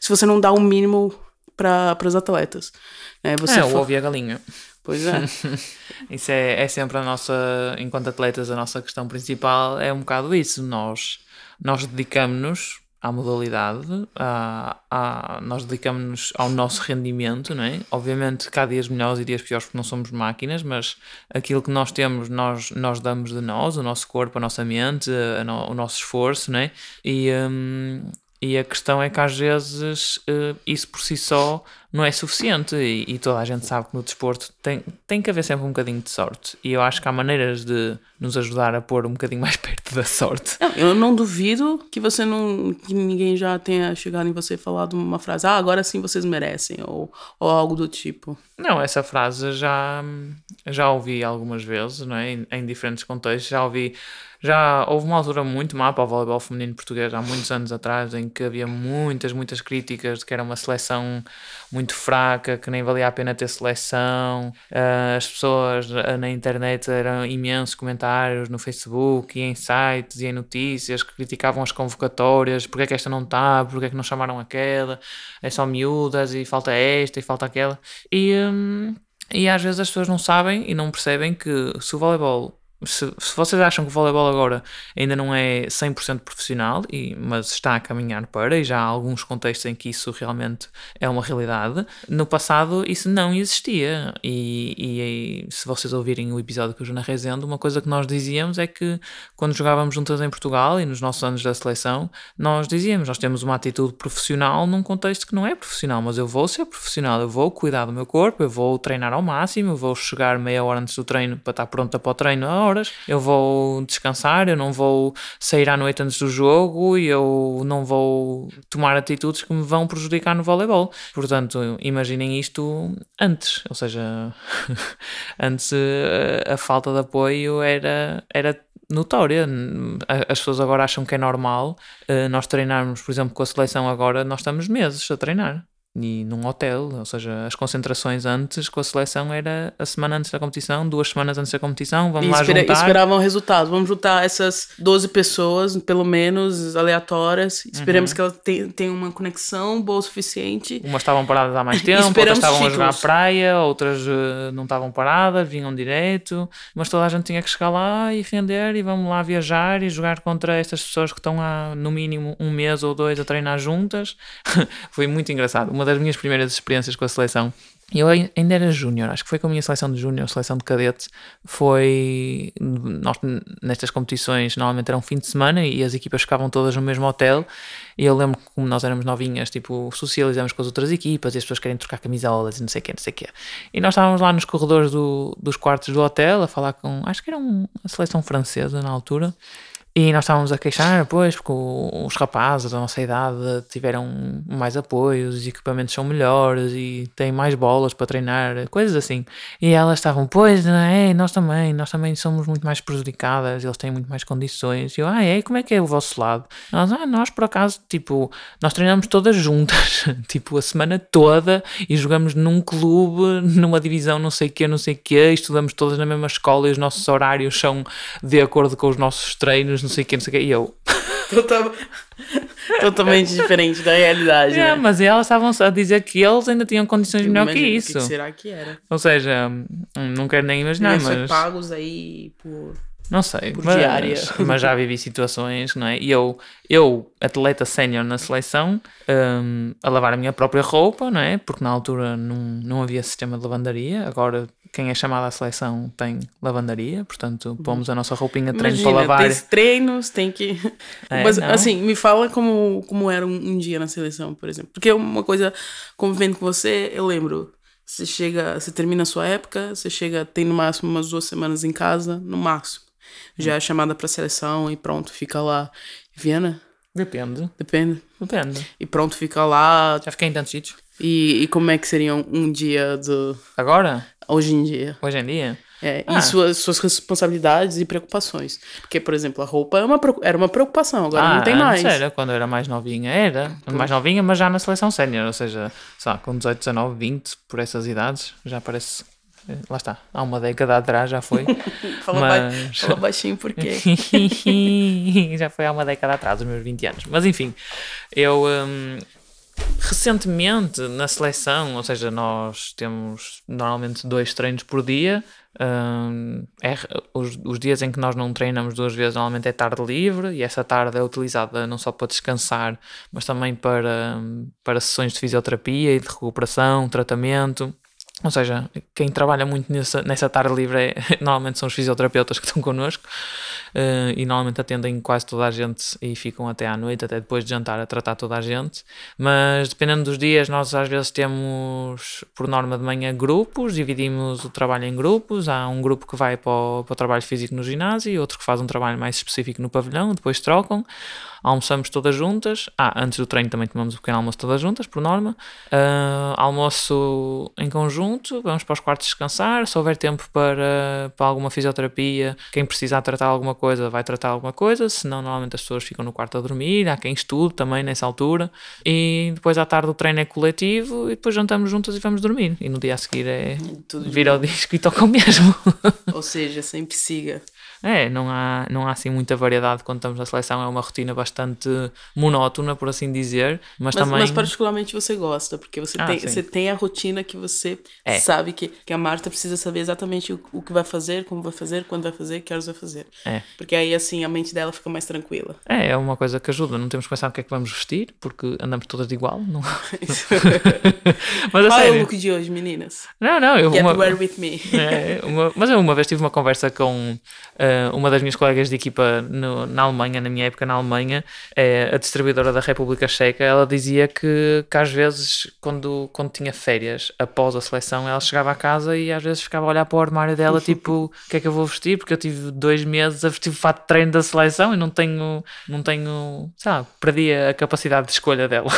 se você não dá o mínimo para os atletas? É, você é, o ovo e a galinha. Pois é. [LAUGHS] Isso é, é sempre a nossa, enquanto atletas, a nossa questão principal é um bocado isso. Nós, nós dedicamos-nos à modalidade, à, à, nós dedicamos-nos ao nosso rendimento, não é? Obviamente que há dias melhores e dias piores porque não somos máquinas, mas aquilo que nós temos, nós, nós damos de nós, o nosso corpo, a nossa mente, a no, o nosso esforço, não é? E, um, e a questão é que às vezes uh, isso por si só não é suficiente e, e, toda a gente sabe que no desporto tem, tem que haver sempre um bocadinho de sorte. E eu acho que há maneiras de nos ajudar a pôr um bocadinho [LAUGHS] mais perto da sorte. Eu não duvido que você não. que ninguém já tenha chegado em você e falado uma frase, ah, agora sim vocês merecem, ou, ou algo do tipo. Não, essa frase já, já ouvi algumas vezes, não é? em, em diferentes contextos, já ouvi já houve uma altura muito má para o voleibol feminino português, há muitos anos atrás, em que havia muitas, muitas críticas de que era uma seleção muito fraca, que nem valia a pena ter seleção. Uh, as pessoas uh, na internet eram imensos comentários no Facebook e em sites e em notícias que criticavam as convocatórias, porque é que esta não está, porque é que não chamaram aquela, é só miúdas e falta esta e falta aquela. E, um, e às vezes as pessoas não sabem e não percebem que se o voleibol se, se, vocês acham que o voleibol agora ainda não é 100% profissional, e, mas está a caminhar para, e já há alguns contextos em que isso realmente é uma realidade, no passado isso não existia. E, e, e se vocês ouvirem o episódio com o Juna Rezende, uma coisa que nós dizíamos é que quando jogávamos juntas em Portugal e nos nossos anos da seleção, nós dizíamos: nós temos uma atitude profissional num contexto que não é profissional, mas eu vou ser profissional, eu vou cuidar do meu corpo, eu vou treinar ao máximo, eu vou chegar meia hora antes do treino para estar pronta para o treino horas, eu vou descansar, eu não vou sair à noite antes do jogo e eu não vou tomar atitudes que me vão prejudicar no voleibol. Portanto, imaginem isto antes, ou seja, [LAUGHS] antes a, eh, a falta de apoio era, era notória. As pessoas agora acham que é normal eh, nós treinarmos, por exemplo, com a seleção agora, nós estamos meses a treinar e num hotel, ou seja, as concentrações antes com a seleção era a semana antes da competição, duas semanas antes da competição, vamos e lá espera, juntar. esperavam o resultado, vamos juntar essas 12 pessoas, pelo menos, aleatórias, esperamos uhum. que elas tenham uma conexão boa o suficiente. Umas estavam paradas há mais [LAUGHS] tempo, outras estavam a jogar à praia, outras uh, não estavam paradas, vinham direito, mas toda a gente tinha que chegar lá e render e vamos lá viajar e jogar contra estas pessoas que estão há, no mínimo, um mês ou dois a treinar juntas. [LAUGHS] Foi muito engraçado uma das minhas primeiras experiências com a seleção. Eu ainda era júnior, acho que foi com a minha seleção de júnior, seleção de cadete. Foi. Nós, nestas competições, normalmente era um fim de semana e as equipas ficavam todas no mesmo hotel. E eu lembro que, como nós éramos novinhas, tipo, socializamos com as outras equipas e as pessoas querem trocar camisolas e não sei o quê, não sei o quê. E nós estávamos lá nos corredores do, dos quartos do hotel a falar com. Acho que era uma seleção francesa na altura. E nós estávamos a queixar, pois, porque os rapazes da nossa idade tiveram mais apoio, os equipamentos são melhores e têm mais bolas para treinar, coisas assim. E elas estavam, pois, é? Nós também, nós também somos muito mais prejudicadas, eles têm muito mais condições. E eu, ah, é? Como é que é o vosso lado? Nós, ah, nós por acaso, tipo, nós treinamos todas juntas, [LAUGHS] tipo, a semana toda e jogamos num clube, numa divisão não sei o quê, não sei o quê, estudamos todas na mesma escola e os nossos horários são de acordo com os nossos treinos sei o que, não sei o que. E eu. [LAUGHS] Totalmente diferente da realidade. É, né? mas elas estavam a dizer que eles ainda tinham condições melhor que isso. Que será que era? Ou seja, hum, não quero nem imaginar, não, mas. pagos aí por. Não sei, por mas, diária. [LAUGHS] mas já vivi situações, não é? E eu, eu atleta sénior na seleção, um, a lavar a minha própria roupa, não é? Porque na altura não, não havia sistema de lavandaria, agora quem é chamado à seleção tem lavandaria, portanto pomos a nossa roupinha de treino Imagina, para lavar. Tem treinos, tem que. [LAUGHS] É, Mas não? assim, me fala como, como era um, um, dia na seleção, por exemplo. Porque uma coisa, convivendo com você, eu lembro. Você chega, você termina a sua época, você chega, tem no máximo umas duas semanas em casa, no máximo. Já é chamada para seleção e pronto, fica lá. Viena? Depende. Depende. Depende. E pronto, fica lá. Já fiquei em tantos sítios. E, e como é que seria um, um dia de. Agora? Hoje em dia. Hoje em dia? É, ah. E suas, suas responsabilidades e preocupações. Porque, por exemplo, a roupa é uma, era uma preocupação, agora ah, não tem mais. Era, quando eu era mais novinha, era. Mais novinha, mas já na seleção sénior, ou seja, só com 18, 19, 20, por essas idades, já parece. Eh, lá está, há uma década atrás já foi. [LAUGHS] fala, mas... ba baixinho porque. [LAUGHS] já foi há uma década atrás, os meus 20 anos. Mas enfim, eu. Hum, recentemente na seleção, ou seja, nós temos normalmente dois treinos por dia, Um, é, os, os, dias em que nós não treinamos duas vezes normalmente é tarde livre e essa tarde é utilizada não só para descansar, mas também para, para sessões de fisioterapia e de recuperação, tratamento. Ou seja, quem trabalha muito nessa, nessa tarde livre é, [LAUGHS] normalmente são os fisioterapeutas que estão connosco uh, e normalmente atendem quase toda a gente e ficam até à noite, até depois de jantar, a tratar toda a gente. Mas dependendo dos dias, nós às vezes temos, por norma de manhã, grupos, dividimos o trabalho em grupos. Há um grupo que vai para o, para o trabalho físico no ginásio outro que faz um trabalho mais específico no pavilhão, depois trocam almoçamos todas juntas. Ah, antes do treino também tomamos um pequeno almoço todas juntas, por norma. Uh, almoço em conjunto, vamos para os quartos descansar. Se houver tempo para, para alguma fisioterapia, quem precisar tratar alguma coisa vai tratar alguma coisa, senão normalmente as pessoas ficam no quarto a dormir. Há quem estude também nessa altura. E depois à tarde o treino é coletivo e depois jantamos juntas e vamos dormir. E no dia a seguir é Tudo vir ao disco e tocam mesmo. Ou seja, sempre siga. É, não há, não há assim muita variedade quando estamos na seleção, é uma rotina bastante monótona, por assim dizer, mas, mas também... Mas particularmente você gosta, porque você, ah, tem, você tem a rotina que você é. sabe que, que a Marta precisa saber exatamente o, o que vai fazer, como vai fazer, quando vai fazer, que horas vai fazer. É. Porque aí assim a mente dela fica mais tranquila. É, é uma coisa que ajuda, não temos que pensar o que é que vamos vestir, porque andamos todas de igual, não... [LAUGHS] mas, Qual sério... é o look de hoje, meninas? Não, não, eu... Get uma... with me. [LAUGHS] É, uma... Mas eu uma vez tive uma conversa com... Uh, uh, uma das minhas colegas de equipa no, na Alemanha, na minha época na Alemanha, é a distribuidora da República Checa, ela dizia que, que às vezes, quando, quando tinha férias após a seleção, ela chegava a casa e às vezes ficava a olhar para o armário dela, [LAUGHS] tipo, o que é que eu vou vestir? Porque eu tive dois meses a vestir o fato de treino da seleção e não tenho, não tenho, sabe, perdi a capacidade de escolha dela.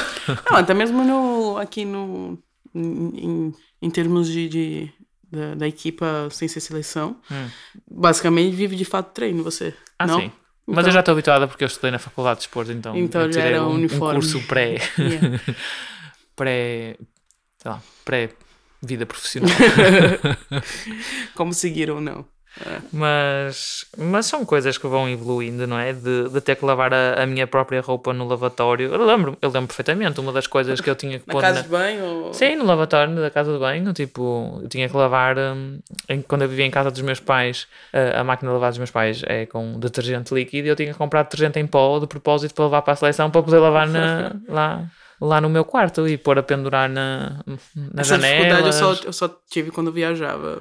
Não, até mesmo no, aqui no, em, em termos de, de da, da equipa sem ser seleção. Hum. Basicamente vive de fato treino, você. Ah, não? sim. Então, Mas eu já estou habituada porque eu estudei na faculdade de esportes, então, então já era um, uniforme. um curso pré. [LAUGHS] Yeah. [LAUGHS] pré. sei lá, pré vida profissional. [LAUGHS] Como seguir ou não. Mas, mas são coisas que vão evoluindo, não é? De, de ter que lavar a, a minha própria roupa no lavatório. Eu lembro, eu lembro perfeitamente. Uma das coisas que eu tinha que na pôr. Casa na casa de banho? Ou... Sim, no lavatório da casa de banho. Tipo, eu tinha que lavar. Um, em, quando eu vivia em casa dos meus pais, a máquina de lavar dos meus pais é com detergente líquido e eu tinha que comprar detergente em pó de propósito para levar para a seleção para poder lavar na, [LAUGHS] lá lá no meu quarto e pôr a pendurar na, na Essa janela. dificuldade eu só, eu só tive quando viajava.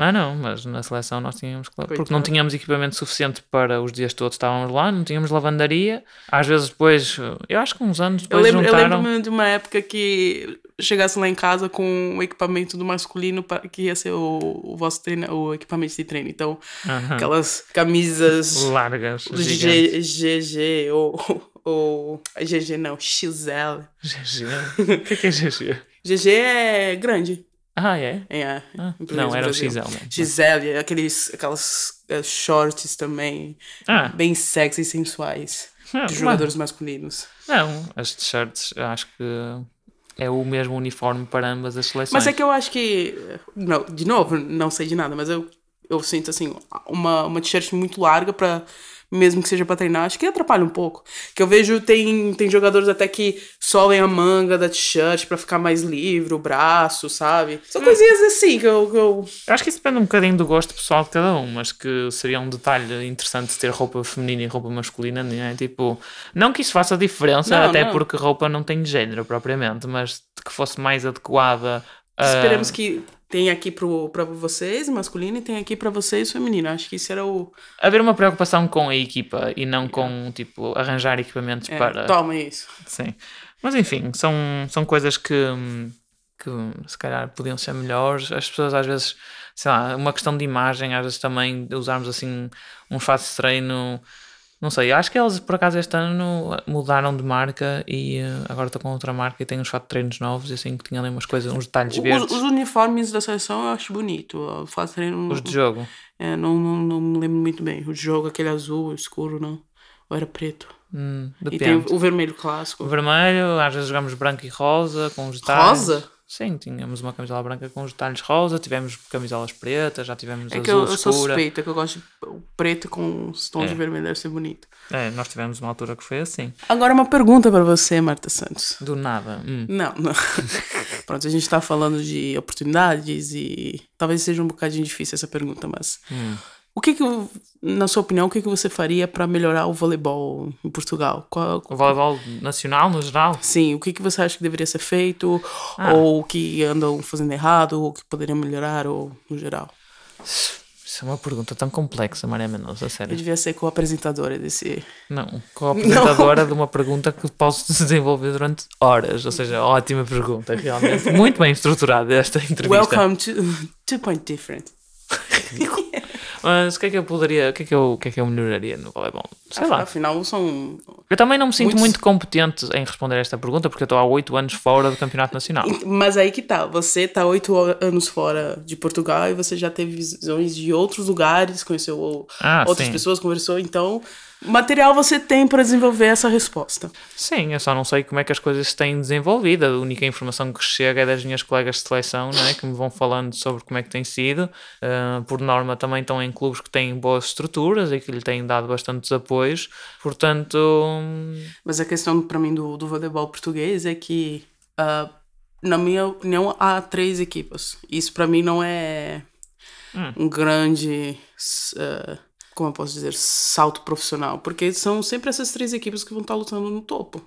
Ah, não, mas na seleção nós tínhamos, claro, porque não tínhamos equipamento suficiente para os dias todos estávamos lá, não tínhamos lavandaria. Às vezes depois, eu acho que uns anos depois eu lembro, juntaram... Eu lembro de uma época que chegasse lá em casa com o equipamento do masculino que ia ser o, o vosso treino, o equipamento de treino. Então, uh -huh. aquelas camisas largas, GG ou, ou GG não, XL. GG? O que, que é GG? GG é grande. Ah, é? É. Ah, não, era o XL mesmo. XL, aqueles, aquelas uh, shorts também. Ah. Bem sexy e sensuais. Ah, de jogadores mas... masculinos. Não, as t-shirts acho que é o mesmo uniforme para ambas as seleções. Mas é que eu acho que. Não, de novo, não sei de nada, mas eu, eu sinto assim, uma, uma t-shirt muito larga para mesmo que seja para treinar, acho que atrapalha um pouco. Que eu vejo tem, tem jogadores até que solem a manga da t-shirt para ficar mais livre, o braço, sabe? São hum. coisinhas assim que eu, que eu. Eu acho que isso depende um bocadinho do gosto pessoal de cada um, mas que seria um detalhe interessante ter roupa feminina e roupa masculina, né? Tipo, não que isso faça diferença, não, até não. porque roupa não tem género propriamente, mas que fosse mais adequada. Esperemos que tem aqui para vocês masculino e tem aqui para vocês feminino. Acho que isso era o. Haver uma preocupação com a equipa e não com, tipo, arranjar equipamentos é, para. Toma isso. Sim. Mas enfim, são, são coisas que, que se calhar podiam ser melhores. As pessoas às vezes, sei lá, uma questão de imagem, às vezes também usarmos assim um fato de treino não sei, acho que eles por acaso este ano mudaram de marca e uh, agora estou com outra marca e tenho uns fato de treinos novos e assim que tinham ali umas coisas, uns detalhes verdes. Os, uniformes da seleção eu acho bonito. O fato de treino. Os de jogo? É, não, não, não me lembro muito bem. O de jogo, aquele azul escuro, não. Ou era preto? Hum, e tem o, o vermelho clássico. O vermelho, às vezes jogamos branco e rosa com os detalhes. Rosa? Sim, tínhamos uma camisola branca com os detalhes rosa, tivemos camisolas pretas, já tivemos É azul que eu, eu sou suspeita, que eu gosto de o preto com os tons É. de vermelho, deve ser bonito. É, nós tivemos uma altura que foi assim. Agora uma pergunta pra você, Marta Santos. Do nada. Hum. Não, não. [LAUGHS] Pronto, a gente tá falando de oportunidades e talvez seja um bocadinho difícil essa pergunta, mas Hum. O que que, na sua opinião, o que que você faria pra melhorar o voleibol em Portugal? Qual, O voleibol nacional, no geral? sim, o que que você acha que deveria ser feito Ah. ou o que andam fazendo errado ou o que poderia melhorar ou no geral? Isso é uma pergunta tão complexa, Maria Mendonça, a Eu sério. devia ser co-apresentadora desse. Não, com a apresentadora de uma pergunta que posso [LAUGHS] desenvolver durante horas. Ou seja, ótima pergunta, realmente. Muito bem estruturada esta entrevista. Welcome to Two Point Different. [LAUGHS] Mas o que é que eu poderia, o que é que eu, o que é que eu melhoraria no voleibol? Sei lá. Afinal, são. Eu também não me sinto Muitos- muito competente em responder esta pergunta porque eu estou há oito anos fora do campeonato nacional. Mas aí que tá. Você tá oito anos fora de Portugal e você já teve visões de outros lugares, conheceu Ah, outras sim. pessoas, conversou. Então, material você tem para desenvolver essa resposta. Sim, eu só não sei como é que as coisas se têm desenvolvido. A única informação que chega é das minhas colegas de seleção, não é? Que me vão falando sobre como é que tem sido. Ah, por norma, também estão em clubes que têm boas estruturas e que lhe têm dado bastantes apoios. Portanto, Mas a questão para mim do, do voleibol português é que, ah, na minha opinião, há três equipas. Isso para mim não é Hum. um grande, ah, como eu posso dizer, salto profissional, porque são sempre essas três equipes que vão estar lutando no topo.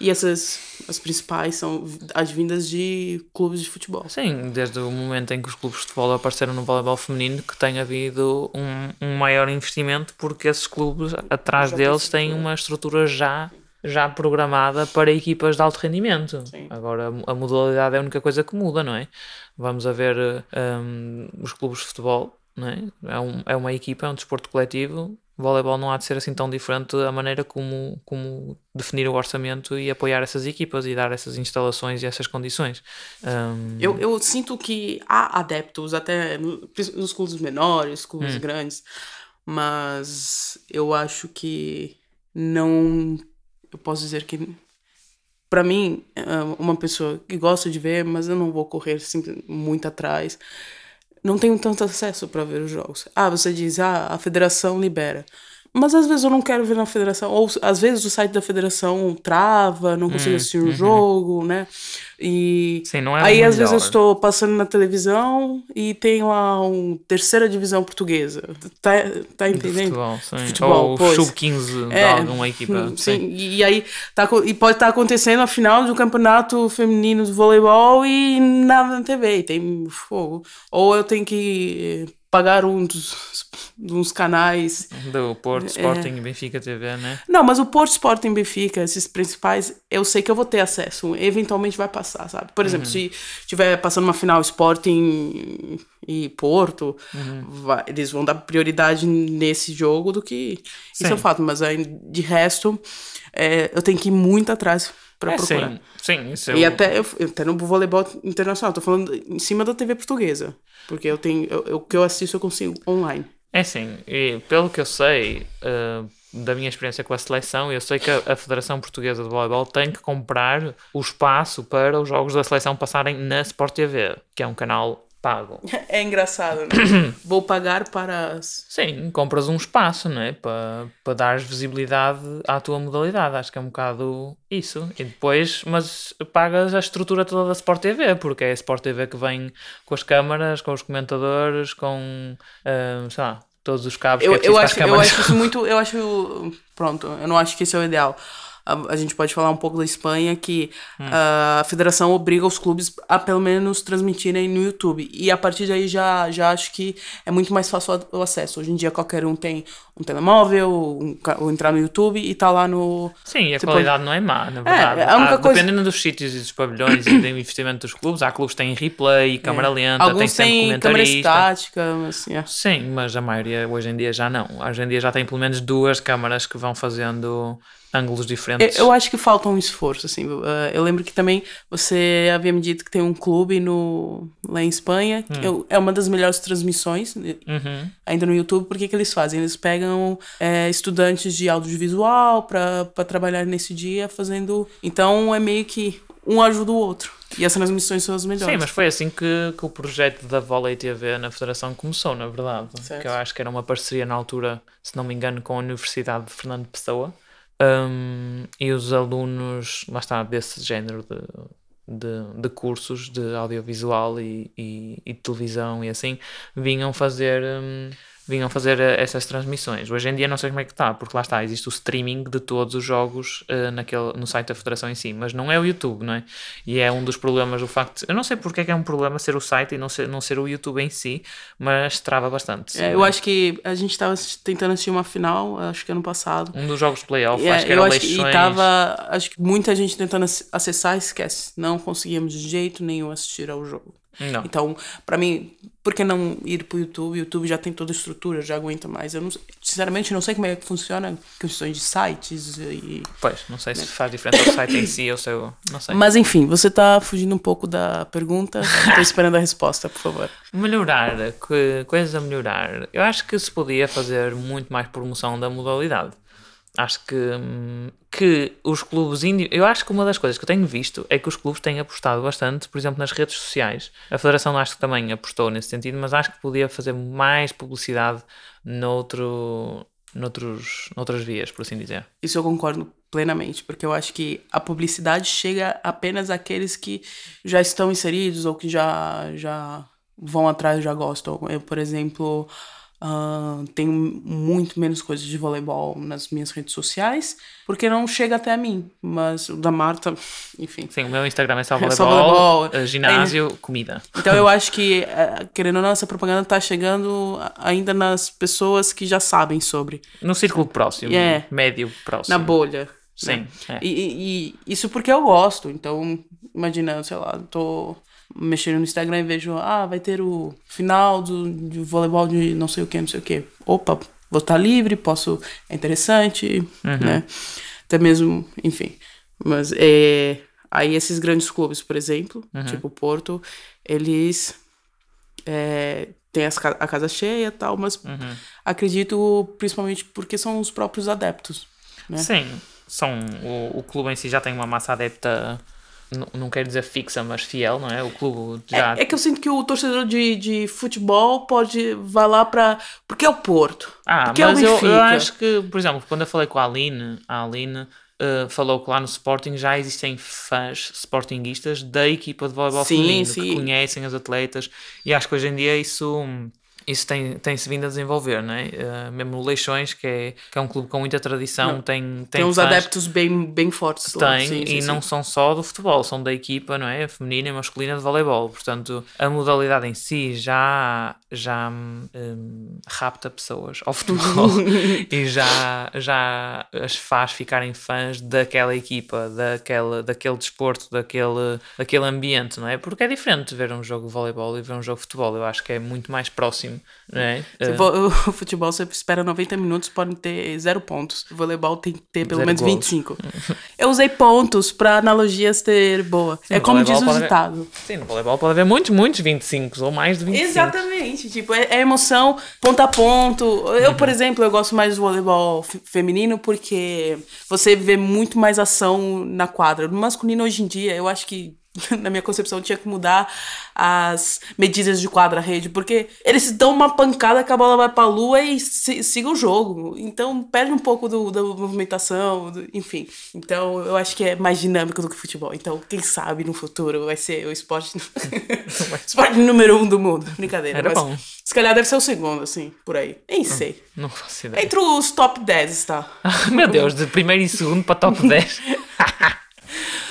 E essas, as principais são as vindas de clubes de futebol. sim, desde o momento em que os clubes de futebol apareceram no voleibol feminino, que tem havido um, um maior investimento porque esses clubes atrás deles têm uma estrutura já já programada para equipas de alto rendimento. Sim. Agora a modalidade é a única coisa que muda, não é? Vamos a ver hum, os clubes de futebol, não é? É, um- é uma equipa, é um desporto coletivo. O voleibol não há de ser assim tão diferente a maneira como, como definir o orçamento e apoiar essas equipas e dar essas instalações e essas condições. Hum, Eu, eu sinto que há adeptos, até no- nos clubes menores, clubes grandes, mas eu acho que não. Eu posso dizer que, para mim, é uma pessoa que gosta de ver, mas eu não vou correr muito atrás, não tenho tanto acesso para ver os jogos. Ah, você diz, ah, a federação libera. Mas às vezes eu não quero ver na federação, ou às vezes o site da federação trava, não consigo assistir um jogo, né? E Sim, não é aí o às vezes eu estou passando na televisão e tem lá um terceira divisão portuguesa. Tá, tá de entendendo? futebol, sim. Futebol, Ou pois. sub-15 de É, alguma equipa. hum, Sim. E, aí tá, e pode estar acontecendo a final do campeonato feminino de voleibol e nada na TV, e tem fogo. Ou eu tenho que pagar um dos, dos canais. Do Porto, É. Sporting e Benfica TV, né? Não, mas o Porto Sporting Benfica, esses principais, eu sei que eu vou ter acesso. Eventualmente vai passar, sabe? Por exemplo, se tiver passando uma final Sporting e Porto, vai- eles vão dar prioridade nesse jogo do que. Isso é um fato, mas aí, de resto, é, eu tenho que ir muito atrás para É, procurar. sim, sim, isso é E o- até, eu- até no voleibol internacional, tô falando em cima da TV portuguesa. Porque eu tenho. eu- O que eu assisto eu consigo online. É sim, e pelo que eu sei eh, da minha experiência com a seleção, eu sei que a, a Federação Portuguesa de Voleibol tem que comprar o espaço para os jogos da seleção passarem na Sport TV, que é um canal pago. [LAUGHS] É engraçado, né? [COUGHS] Vou pagar para. Sim, compras um espaço, não é? Para para dares visibilidade à tua modalidade. Acho que é um bocado isso. E depois, mas pagas a estrutura toda da Sport TV, porque é a Sport TV que vem com as câmaras, com os comentadores, com, ah, sei lá, todos os cabos Eu, que é eu, acho, as eu acho isso [LAUGHS] muito. Eu acho. Pronto, eu não acho que esse é o ideal. A, a gente pode falar um pouco da Espanha, que Hum. a federação obriga os clubes a pelo menos transmitirem no YouTube. E a partir daí já, já acho que é muito mais fácil o acesso. Hoje em dia qualquer um tem um telemóvel, um, ou entrar no YouTube e tá lá no. Sim, e a Você qualidade não é má, na verdade. a única Há- coisa- Dependendo dos sítios e dos pavilhões e do [COUGHS] investimento dos clubes, há clubes que têm replay, câmara lenta, tem É. Alguns sempre têm câmera estática, assim, é. Sim, mas a maioria hoje em dia já não. Hoje em dia já tem pelo menos duas câmaras que vão fazendo ângulos Eu, diferentes. eu acho que falta um esforço, assim. uh, eu lembro que também você havia me dito que tem um clube no, lá em Espanha, que eu- é uma das melhores transmissões, né, Uhum. ainda no YouTube. Por que, que eles fazem? Eles pegam é, estudantes de audiovisual para trabalhar nesse dia fazendo. Então é meio que um ajuda o outro. E as transmissões são as melhores. Sim, mas foi assim que, que o projeto da Volley TV na Federação começou, na verdade. Certo. Que eu acho que era uma parceria na altura, se não me engano, com a Universidade de Fernando Pessoa. Um, e os alunos, lá está, desse género de, de, de cursos de audiovisual e, e, e televisão e assim, vinham fazer. Um, vinham fazer eh, essas transmissões. Hoje em dia não sei como é que está, porque lá está, existe o streaming de todos os jogos uh, naquele, no site da Federação em si, mas não é o YouTube, não é? E é um dos problemas do facto. De, eu não sei porque é que é um problema ser o site e não ser, não ser o YouTube em si, mas trava bastante. É, eu acho que a gente estava tentando assistir uma final, acho que ano passado. Um dos jogos playoff, É, acho que era acho que, eleições. e tava, acho que muita gente tentando ac- acessar, esquece. Não conseguíamos de jeito nenhum assistir ao jogo. Não. Então, pra mim, por que não ir pro YouTube? O YouTube já tem toda a estrutura, já aguenta mais. Eu não, sinceramente não sei como é que funciona questões de sites e Pois, não sei se faz diferença o site em si ou se eu. Não sei. Mas enfim, você tá fugindo um pouco da pergunta. [LAUGHS] Tô esperando a resposta, por favor. Melhorar, que, coisas a melhorar. Eu acho que se podia fazer muito mais promoção da modalidade. Acho que, que os clubes. indi- Eu acho que uma das coisas que eu tenho visto é que os clubes têm apostado bastante, por exemplo, nas redes sociais. A Federação acho que também apostou nesse sentido, mas acho que podia fazer mais publicidade noutro, noutros, noutras vias, por assim dizer. Isso eu concordo plenamente, porque eu acho que a publicidade chega apenas àqueles que já estão inseridos ou que já, já vão atrás, já gostam. Eu, por exemplo, ah, tenho muito menos coisas de voleibol nas minhas redes sociais, porque não chega até a mim. Mas o da Marta, [LAUGHS] enfim. Sim, o meu Instagram é só [LAUGHS] É só voleibol, voleibol. eh, ginásio, comida. Então eu [LAUGHS] acho que, eh, querendo ou não, essa propaganda tá chegando ainda nas pessoas que já sabem sobre, No círculo próximo, É. médio próximo. na bolha. Sim, né? é. E, e- e isso porque eu gosto. Então, imagina, sei lá, tô mexendo no Instagram e vejo, ah, vai ter o final do, de voleibol de não sei o que, não sei o que. Opa, vou estar livre, posso. É interessante, né? Até mesmo, enfim. Mas é. Aí esses grandes clubes, por exemplo, tipo o Porto, eles é, têm as a casa cheia e tal, mas acredito principalmente porque são os próprios adeptos. Né? Sim, são, o, o clube em si já tem uma massa adepta, n- não quero dizer fixa, mas fiel, não é? O clube já. É, é que eu sinto que o torcedor de, de futebol pode vai lá pra. Porque é o Porto. ah, porque é o mas eu, Benfica. eu acho que, por exemplo, quando eu falei com a Aline, a Aline eh, falou que lá no Sporting já existem fãs sportinguistas da equipa de voleibol Sim, feminino sim. que conhecem as atletas e acho que hoje em dia isso. Isso tem- tem-se vindo a desenvolver, não é? Eh, mesmo o Leixões, que é, que é um clube com muita tradição, Não. tem, tem, Tem uns adeptos bem, bem fortes lá. Tem, Sim, sim, e sim. não são só do futebol, são da equipa, não é? Feminina e masculina de voleibol. Portanto, a modalidade em si já, já hum, rapta pessoas ao futebol [LAUGHS] e já, já as faz ficarem fãs daquela equipa, daquela, daquele desporto, daquele, daquele ambiente, não é? Porque é diferente ver um jogo de voleibol e ver um jogo de futebol. Eu acho que é muito mais próximo, é? Vo- [LAUGHS] O futebol você espera 90 minutos, podem ter zero pontos. O voleibol tem que ter pelo Zero menos gols. 25. Eu usei pontos pra analogias ter boa. é no como diz o pode haver- ditado. Sim, no voleibol pode haver muitos, muitos 25 ou mais de 25. Exatamente, tipo, é, é emoção ponto a ponto. Eu, Uhum. por exemplo, eu gosto mais do voleibol fe- feminino porque você vê muito mais ação na quadra. No masculino, hoje em dia, eu acho que, [LAUGHS] na minha concepção, tinha que mudar as medidas de quadra-rede, porque eles dão uma pancada que a bola vai pra lua e se- siga o jogo. Então, perde um pouco do, da movimentação, do- enfim. Então, eu acho que é mais dinâmico do que futebol. Então, quem sabe no futuro vai ser o esporte, [LAUGHS] esporte número um do mundo. Brincadeira. Era mas bom. Se calhar deve ser o segundo, assim, por aí. Nem sei. Não faço ideia. Entre os top 10, tá? [LAUGHS] Meu Deus, de primeiro e segundo para top 10.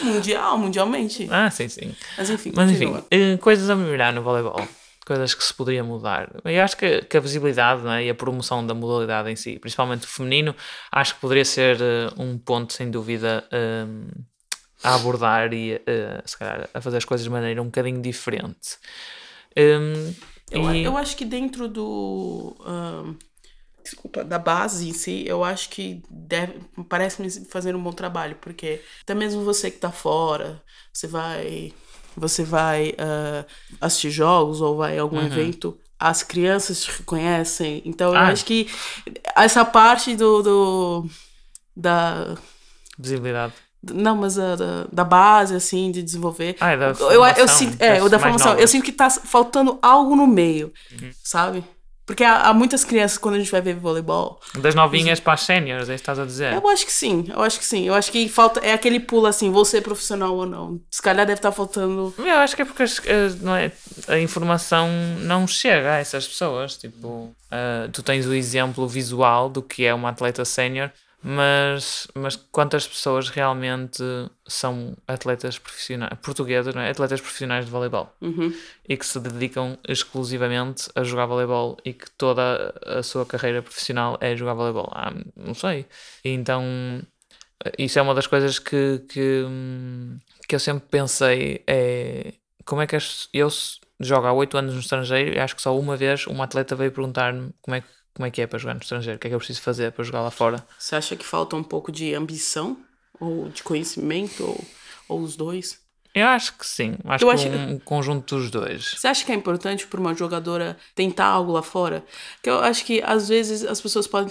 Mundial, mundialmente. ah, sim, sim. Mas enfim, Mas enfim, eh, coisas a melhorar no voleibol. Coisas que se poderia mudar. Eu acho que, que a visibilidade não é, e a promoção da modalidade em si, principalmente o feminino, acho que poderia ser eh, um ponto, sem dúvida, eh, a abordar e eh, se calhar a fazer as coisas de maneira um bocadinho diferente. Hum, Eu, e- eu acho que dentro do. ahn, desculpa, da base em si, eu acho que deve, parece-me fazer um bom trabalho, porque até mesmo você que tá fora, você vai. Você vai ah, assistir jogos ou vai a algum evento, as crianças te reconhecem. Então eu Ah. acho que essa parte do. do da, visibilidade. Não, mas a, da, da base, assim, de desenvolver. Ah, é da eu, eu, formação, sinto, é, o da formação. Eu sinto que tá faltando algo no meio, Uhum. sabe? Porque há, há muitas crianças, quando a gente vai ver voleibol, Das novinhas para as séniores, é isso que estás a dizer? eu acho que sim, eu acho que sim. Eu acho que falta. É aquele pulo assim, vou ser profissional ou não. Se calhar deve estar faltando. Eu acho que é porque as- não é, a informação não chega a essas pessoas. Tipo, ah, tu tens o exemplo visual do que é uma atleta sénior, mas, mas quantas pessoas realmente são atletas profissionais, portuguesas, não é? atletas profissionais de voleibol Uhum. e que se dedicam exclusivamente a jogar voleibol e que toda a sua carreira profissional é jogar voleibol? Ah, não sei. E então, isso é uma das coisas que, que, que eu sempre pensei: é como é que eu jogo há 8 anos no estrangeiro e acho que só uma vez uma atleta veio perguntar-me como é, que- como é que é para jogar no estrangeiro, o que é que eu preciso fazer para jogar lá fora. Você acha que falta um pouco de ambição? Ou de conhecimento? Ou, ou os dois? Eu acho que sim, acho Eu que acho- um conjunto dos dois. Você acha que é importante para uma jogadora tentar algo lá fora? Que eu acho que às vezes as pessoas podem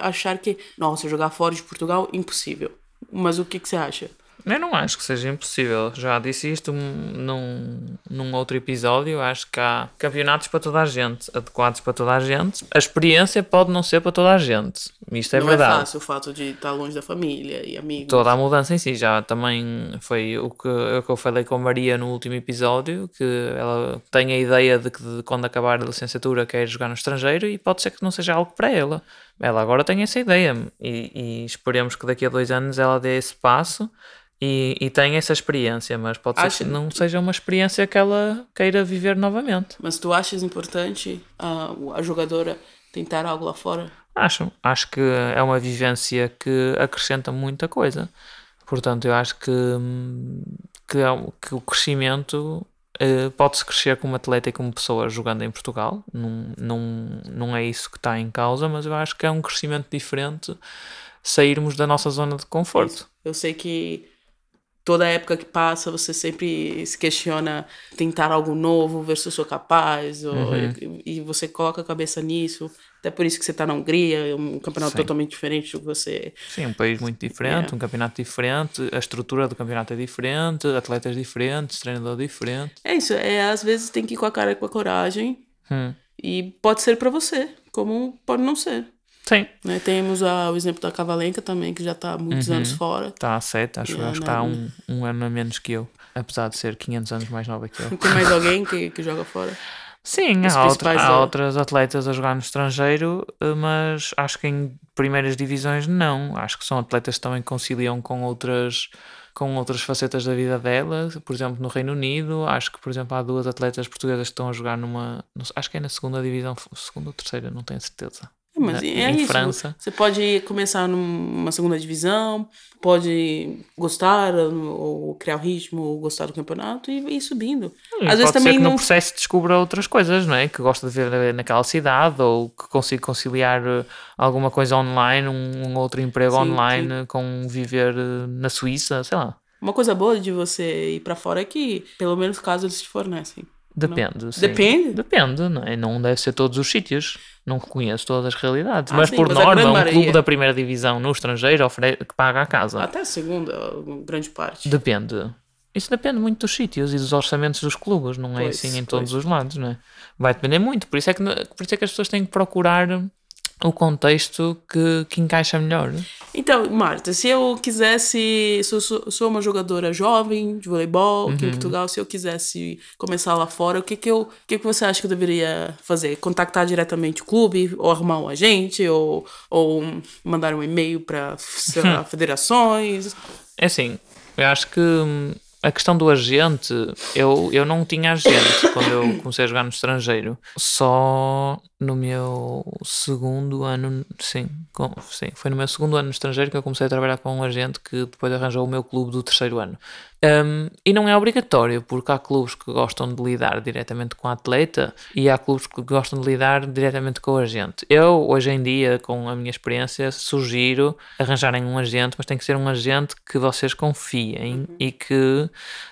achar que, nossa, jogar fora de Portugal, impossível. Mas o que, que você acha? Eu não acho que seja impossível. Já disse isto num, num outro episódio. Acho que há campeonatos para toda a gente, adequados para toda a gente. A experiência pode não ser para toda a gente. Isto é não verdade. é fácil o fato de estar longe da família e amigos. Toda a mudança em si já também foi o que, o que eu falei com a Maria no último episódio, que ela tem a ideia de que de quando acabar a licenciatura quer jogar no estrangeiro e pode ser que não seja algo para ela. Ela agora tem essa ideia e, e esperemos que daqui a dois anos ela dê esse passo e, e tenha essa experiência, mas pode ser Acha- que não seja uma experiência que ela queira viver novamente. Mas tu achas importante a, a jogadora tentar algo lá fora? Acho, acho que é uma vivência que acrescenta muita coisa. Portanto, eu acho que, hum, que, é que o crescimento eh, pode-se crescer como atleta e como pessoa jogando em Portugal. Não, não, não é isso que está em causa, mas eu acho que é um crescimento diferente sairmos da nossa zona de conforto. Eu sei que toda época que passa você sempre se questiona tentar algo novo, ver se eu sou capaz, ou- Uhum. e, e você coloca a cabeça nisso. Até por isso que você está na Hungria, é um campeonato Sim. totalmente diferente do que você. Sim, um país muito diferente, um campeonato diferente, a estrutura do campeonato é diferente, atletas diferentes, treinador diferente. É isso, é às vezes tem que ir com a cara e com a coragem, Hum, e pode ser para você, como pode não ser. Sim, Né? Temos a- o exemplo da Cavalenca também, que já está há muitos Uhum. anos fora. está a 7, acho, acho que está não. um, um ano a menos que eu, apesar de ser 500 anos mais nova que eu. [LAUGHS] Tem mais alguém que, que joga fora? Sim, Os há, outra- há da- outras atletas a jogar no estrangeiro, eh, mas acho que em primeiras divisões não. Acho que são atletas que também conciliam com outras com outras facetas da vida delas, por exemplo, no Reino Unido, acho que, por exemplo, há duas atletas portuguesas que estão a jogar numa, acho que é na segunda divisão, segunda ou terceira, não tenho certeza. Mas é em isso. França. Você pode começar numa segunda divisão, pode gostar ou criar o ritmo, ou gostar do campeonato e ir subindo. E Às vezes também que não. no processo descubra outras coisas, não é? Que gosta de ver naquela cidade ou que consiga conciliar eh, alguma coisa online, um, outro emprego Sim, online com viver eh, na Suíça, sei lá. Uma coisa boa de você ir pra fora é que, pelo menos, caso eles te fornecem. Depende. sim. Depende? Depende, não é? Não deve ser todos os sítios. Não conheço todas as realidades. Ah, mas sim, por mas norma, um maioria- clube da primeira divisão no estrangeiro ofere- que paga a casa. Até a segunda, grande parte. Depende. Isso depende muito dos sítios e dos orçamentos dos clubes, não é Pois, assim em pois. todos os lados, não é? Vai depender muito, por isso é que, por isso é que as pessoas têm que procurar o contexto que, que encaixa melhor. Então, Marta, se eu quisesse. Sou, sou uma jogadora jovem de voleibol aqui Uhum. em Portugal, se eu quisesse começar lá fora, o que que, eu, o que que você acha que eu deveria fazer? Contactar diretamente o clube, ou arrumar um agente, ou, ou mandar um e-mail para [LAUGHS] federações? É assim, eu acho que hum, a questão do agente, eu, eu não tinha agente [LAUGHS] quando eu comecei a jogar no estrangeiro. Só no meu segundo ano, sim, com- sim, foi no meu segundo ano no estrangeiro que eu comecei a trabalhar com um agente que depois arranjou o meu clube do terceiro ano. Hum, e não é obrigatório, porque há clubes que gostam de lidar diretamente com o atleta e há clubes que gostam de lidar diretamente com o agente. Eu, hoje em dia, com a minha experiência, sugiro arranjarem um agente, mas tem que ser um agente que vocês confiem e que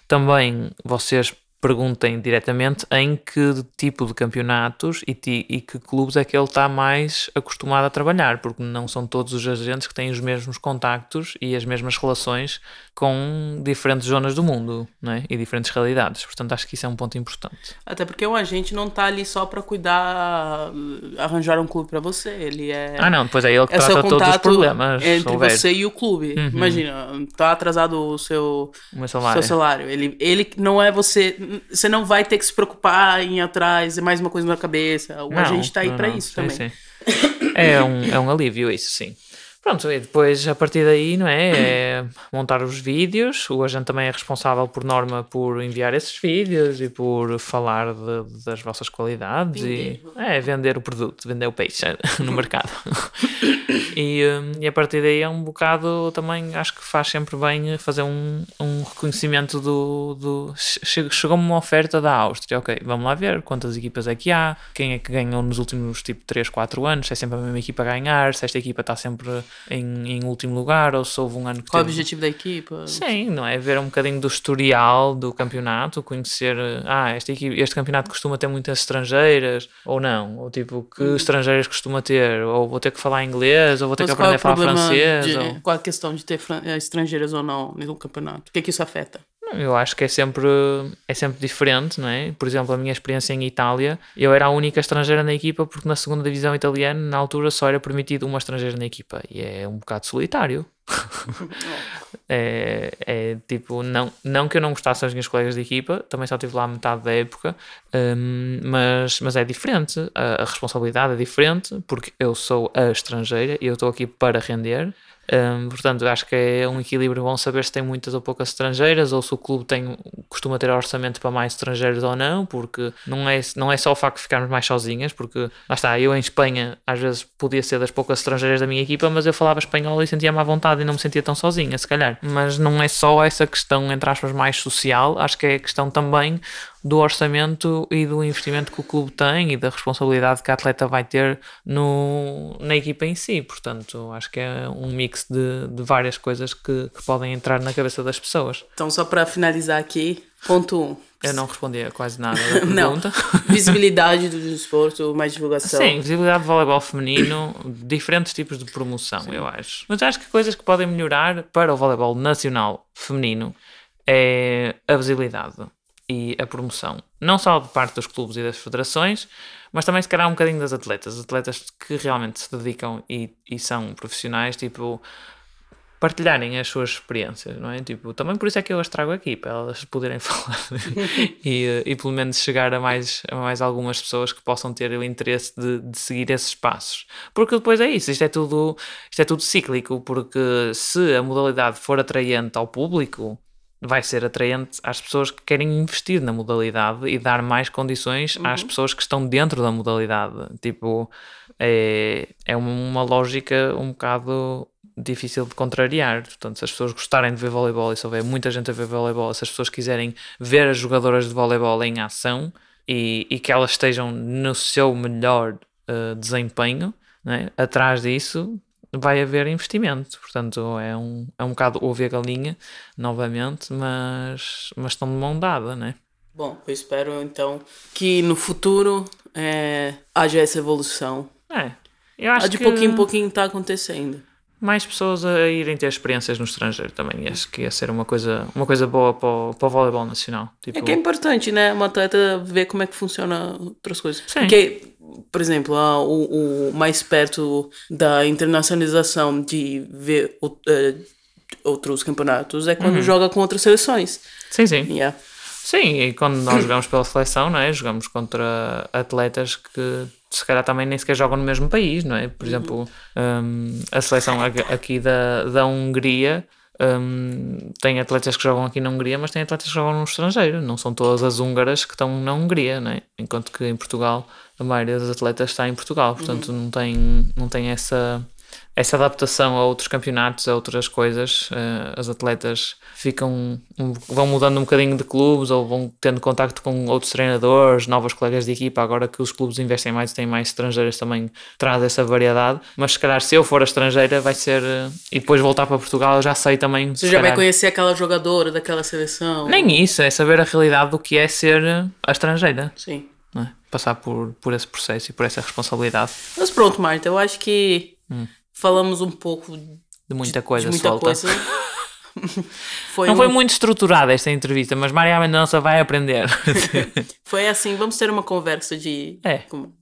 também vocês perguntem diretamente em que tipo de campeonatos e, ti, e que clubes é que ele está mais acostumado a trabalhar, porque não são todos os agentes que têm os mesmos contactos e as mesmas relações com diferentes zonas do mundo né? e diferentes realidades. Portanto, acho que isso é um ponto importante. Até porque o agente não está ali só para cuidar, arranjar um clube para você. Ele é. Ah, não, depois é ele que é trata todos os problemas. Entre você e o clube. Uhum. Imagina, tá atrasado o seu, o salário. seu salário. Ele, ele não é você você não vai ter que se preocupar em ir atrás, é mais uma coisa na cabeça. O não, agente tá aí para isso também. Sim. É um, é um alívio isso, sim. Pronto, e depois a partir daí, não é? é montar os vídeos. O agente também é responsável, por norma, por enviar esses vídeos e por falar de, das vossas qualidades vender. e é, vender o produto, vender o peixe [LAUGHS] no mercado. e, hum, e a partir daí é um bocado também, acho que faz sempre bem fazer um, um reconhecimento do. do Chegou-me uma oferta da Áustria, ok, vamos lá ver quantas equipas é que há, quem é que ganhou nos últimos tipo 3, 4 anos, se é sempre a mesma equipa a ganhar, se esta equipa está sempre em, em último lugar ou se houve um ano que Qual teve... o objetivo da equipa? Sim, não é? Ver um bocadinho do historial do campeonato, conhecer, ah, este, este campeonato costuma ter muitas estrangeiras ou não, ou tipo, que hum. estrangeiras costuma ter, ou vou ter que falar inglês, ou vou ter Mas que aprender é a falar francês. De, ou... Qual a questão de ter eh, estrangeiras ou não no campeonato? O que é que isso afeta? Eu acho que é sempre, é sempre diferente, não é? Por exemplo, a minha experiência em Itália, eu era a única estrangeira na equipa porque na segunda divisão italiana, na altura, só era permitido uma estrangeira na equipa. E é um bocado solitário. [LAUGHS] é, é, tipo, não, não que eu não gostasse das minhas colegas de equipa, também só estive lá metade da época, um, mas, mas é diferente, a, a responsabilidade é diferente, porque eu sou a estrangeira e eu estou aqui para render. Um, portanto, acho que é um equilíbrio bom saber se tem muitas ou poucas estrangeiras ou se o clube tem, costuma ter orçamento para mais estrangeiros ou não, porque não é, não é só o facto de ficarmos mais sozinhas, porque lá está, eu em Espanha às vezes podia ser das poucas estrangeiras da minha equipa, mas eu falava espanhol e sentia-me à vontade e não me sentia tão sozinha, se calhar. Mas não é só essa questão, entre aspas, mais social, acho que é a questão também do orçamento e do investimento que o clube tem e da responsabilidade que a atleta vai ter no, na equipa em si. Portanto, acho que é um mix de, de várias coisas que, que podem entrar na cabeça das pessoas. Então, só para finalizar aqui, ponto 1. Um. Eu não respondi a quase nada da [LAUGHS] pergunta. visibilidade do desporto, mais divulgação. Sim, visibilidade do voleibol feminino, diferentes tipos de promoção, Sim. eu acho. Mas acho que coisas que podem melhorar para o voleibol nacional feminino é a visibilidade e a promoção, não só de parte dos clubes e das federações, mas também se calhar um bocadinho das atletas, atletas que realmente se dedicam e, e são profissionais, tipo, partilharem as suas experiências, não é? Tipo, também por isso é que eu as trago aqui, para elas poderem [LAUGHS] falar e, e pelo menos chegar a mais, a mais algumas pessoas que possam ter o interesse de, de seguir esses passos. Porque depois é isso, isto é tudo, isto é tudo cíclico, porque se a modalidade for atraente ao público, vai ser atraente às pessoas que querem investir na modalidade e dar mais condições uhum. às pessoas que estão dentro da modalidade. Tipo, é, é uma lógica um bocado difícil de contrariar. Portanto, se as pessoas gostarem de ver voleibol e se houver muita gente a ver voleibol, se as pessoas quiserem ver as jogadoras de voleibol em ação e, e que elas estejam no seu melhor uh, desempenho, né? atrás disso vai haver investimento. Portanto, é um, é um bocado ouvir a galinha novamente, mas, mas estão de mão dada, né? Bom, eu espero então que no futuro é, haja essa evolução. É. Eu acho de que pouquinho em pouquinho está acontecendo. Mais pessoas a irem ter experiências no estrangeiro também. E acho que ia ser uma coisa, uma coisa boa para o, para o voleibol nacional. Tipo... É que é importante, né? Uma atleta ver como é que funciona outras coisas. Sim. Porque por exemplo, o, o, mais perto da internacionalização de ver uh, outros campeonatos é quando uhum. joga com outras seleções. Sim, sim. Yeah. Sim, e quando nós jogamos pela seleção, não é? Jogamos contra atletas que se calhar também nem sequer jogam no mesmo país, não é? Por uhum. exemplo, um, a seleção aqui da, da Hungria um, tem atletas que jogam aqui na Hungria, mas tem atletas que jogam no estrangeiro. Não são todas as húngaras que estão na Hungria, né? enquanto que em Portugal a maioria dos atletas está em Portugal, portanto uhum. não, tem, não tem essa, essa adaptação a outros campeonatos, a outras coisas, uh, as atletas ficam um, vão mudando um bocadinho de clubes ou vão tendo contacto com outros treinadores, novos colegas de equipa. Agora que os clubes investem mais e têm mais estrangeiras também traz essa variedade. Mas se calhar se eu for a estrangeira vai ser uh, e depois voltar para Portugal eu já sei também. Você já calhar, vai conhecer aquela jogadora daquela seleção? Nem isso, é saber a realidade do que é ser a estrangeira. Sim. É? Passar por, por esse processo e por essa responsabilidade. Mas pronto, Marta, eu acho que hum falamos um pouco de muita coisa de muita solta. Coisa. [LAUGHS] foi não um... foi muito estruturada esta entrevista, mas Maria Mendonça vai aprender. [LAUGHS] foi assim, vamos ter uma conversa de. É. Como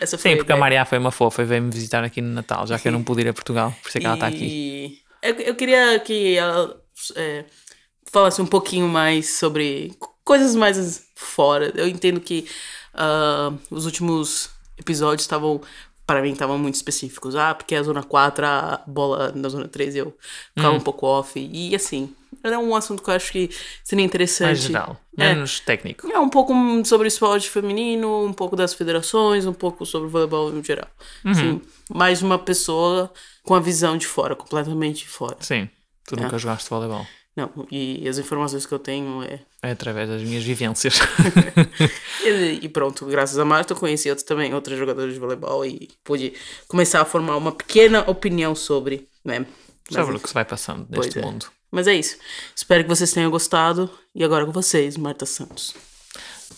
Essa foi Sim, porque a, a Maria foi uma fofa e veio-me visitar aqui no Natal, já que eu não pude ir a Portugal, por isso é que e... ela está aqui. Eu, eu queria que ela é, falasse um pouquinho mais sobre coisas mais fora. Eu entendo que uh, os últimos episódios estavam para mim estavam muito específicos. Ah, porque a zona 4, a bola na zona 3 eu ficava hum. um pouco off. E assim, era um assunto que eu acho que seria interessante. Mais geral, menos é, técnico. É, um pouco sobre o esporte feminino, um pouco das federações, um pouco sobre o voleibol no geral. Uhum. Assim, mais uma pessoa com a visão de fora, completamente de fora. Sim, tu nunca é. jogaste voleibol. Não, e as informações que eu tenho é. É através das minhas vivências. [LAUGHS] e, e, pronto, graças a Marta eu conheci outros, também outros jogadores de voleibol e pude começar a formar uma pequena opinião sobre, né? Sobre o que se vai passando neste é. mundo. Mas é isso. Espero que vocês tenham gostado. E agora com vocês, Marta Santos.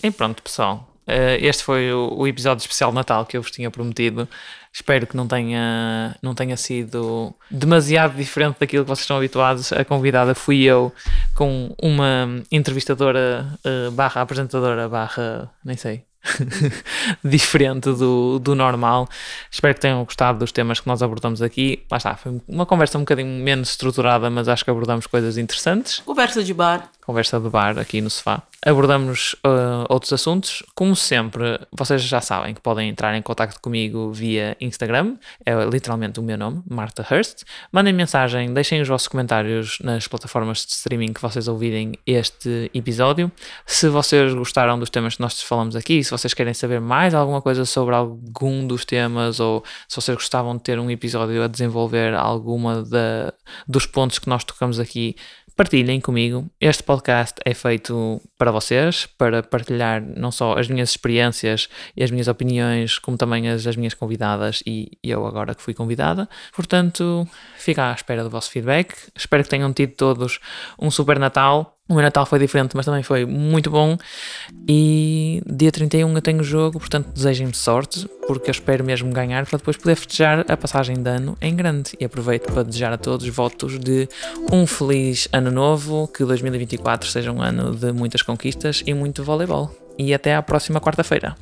E pronto, pessoal. Eh, este foi o episódio especial de Natal que eu vos tinha prometido. Espero que não tenha, não tenha sido demasiado diferente daquilo que vocês estão habituados. A convidada fui eu com uma entrevistadora uh, barra apresentadora barra, nem sei, [LAUGHS] diferente do, do normal. Espero que tenham gostado dos temas que nós abordamos aqui. Lá está, foi uma conversa um bocadinho menos estruturada, mas acho que abordamos coisas interessantes. Conversa de bar. Conversa de bar aqui no sofá abordamos uh, outros assuntos. Como sempre, vocês já sabem que podem entrar em contato comigo via Instagram, é literalmente o meu nome, Marta Hurst. Mandem mensagem, deixem os vossos comentários nas plataformas de streaming que vocês ouvirem este episódio. Se vocês gostaram dos temas que nós falamos aqui, se vocês querem saber mais alguma coisa sobre algum dos temas ou se vocês gostavam de ter um episódio a desenvolver alguma da, dos pontos que nós tocamos aqui, partilhem comigo. Este podcast é feito para vocês, para partilhar não só as minhas experiências e as minhas opiniões, como também as das minhas convidadas e eu agora que fui convidada. Portanto, fica à espera do vosso feedback. Espero que tenham tido todos um super Natal o meu Natal foi diferente, mas também foi muito bom. E dia 31 eu tenho jogo, portanto desejem-me sorte, porque eu espero mesmo ganhar para depois poder festejar a passagem de ano em grande. E aproveito para desejar a todos votos de um feliz ano novo, que 2024 seja um ano de muitas conquistas e muito voleibol. E até à próxima quarta-feira.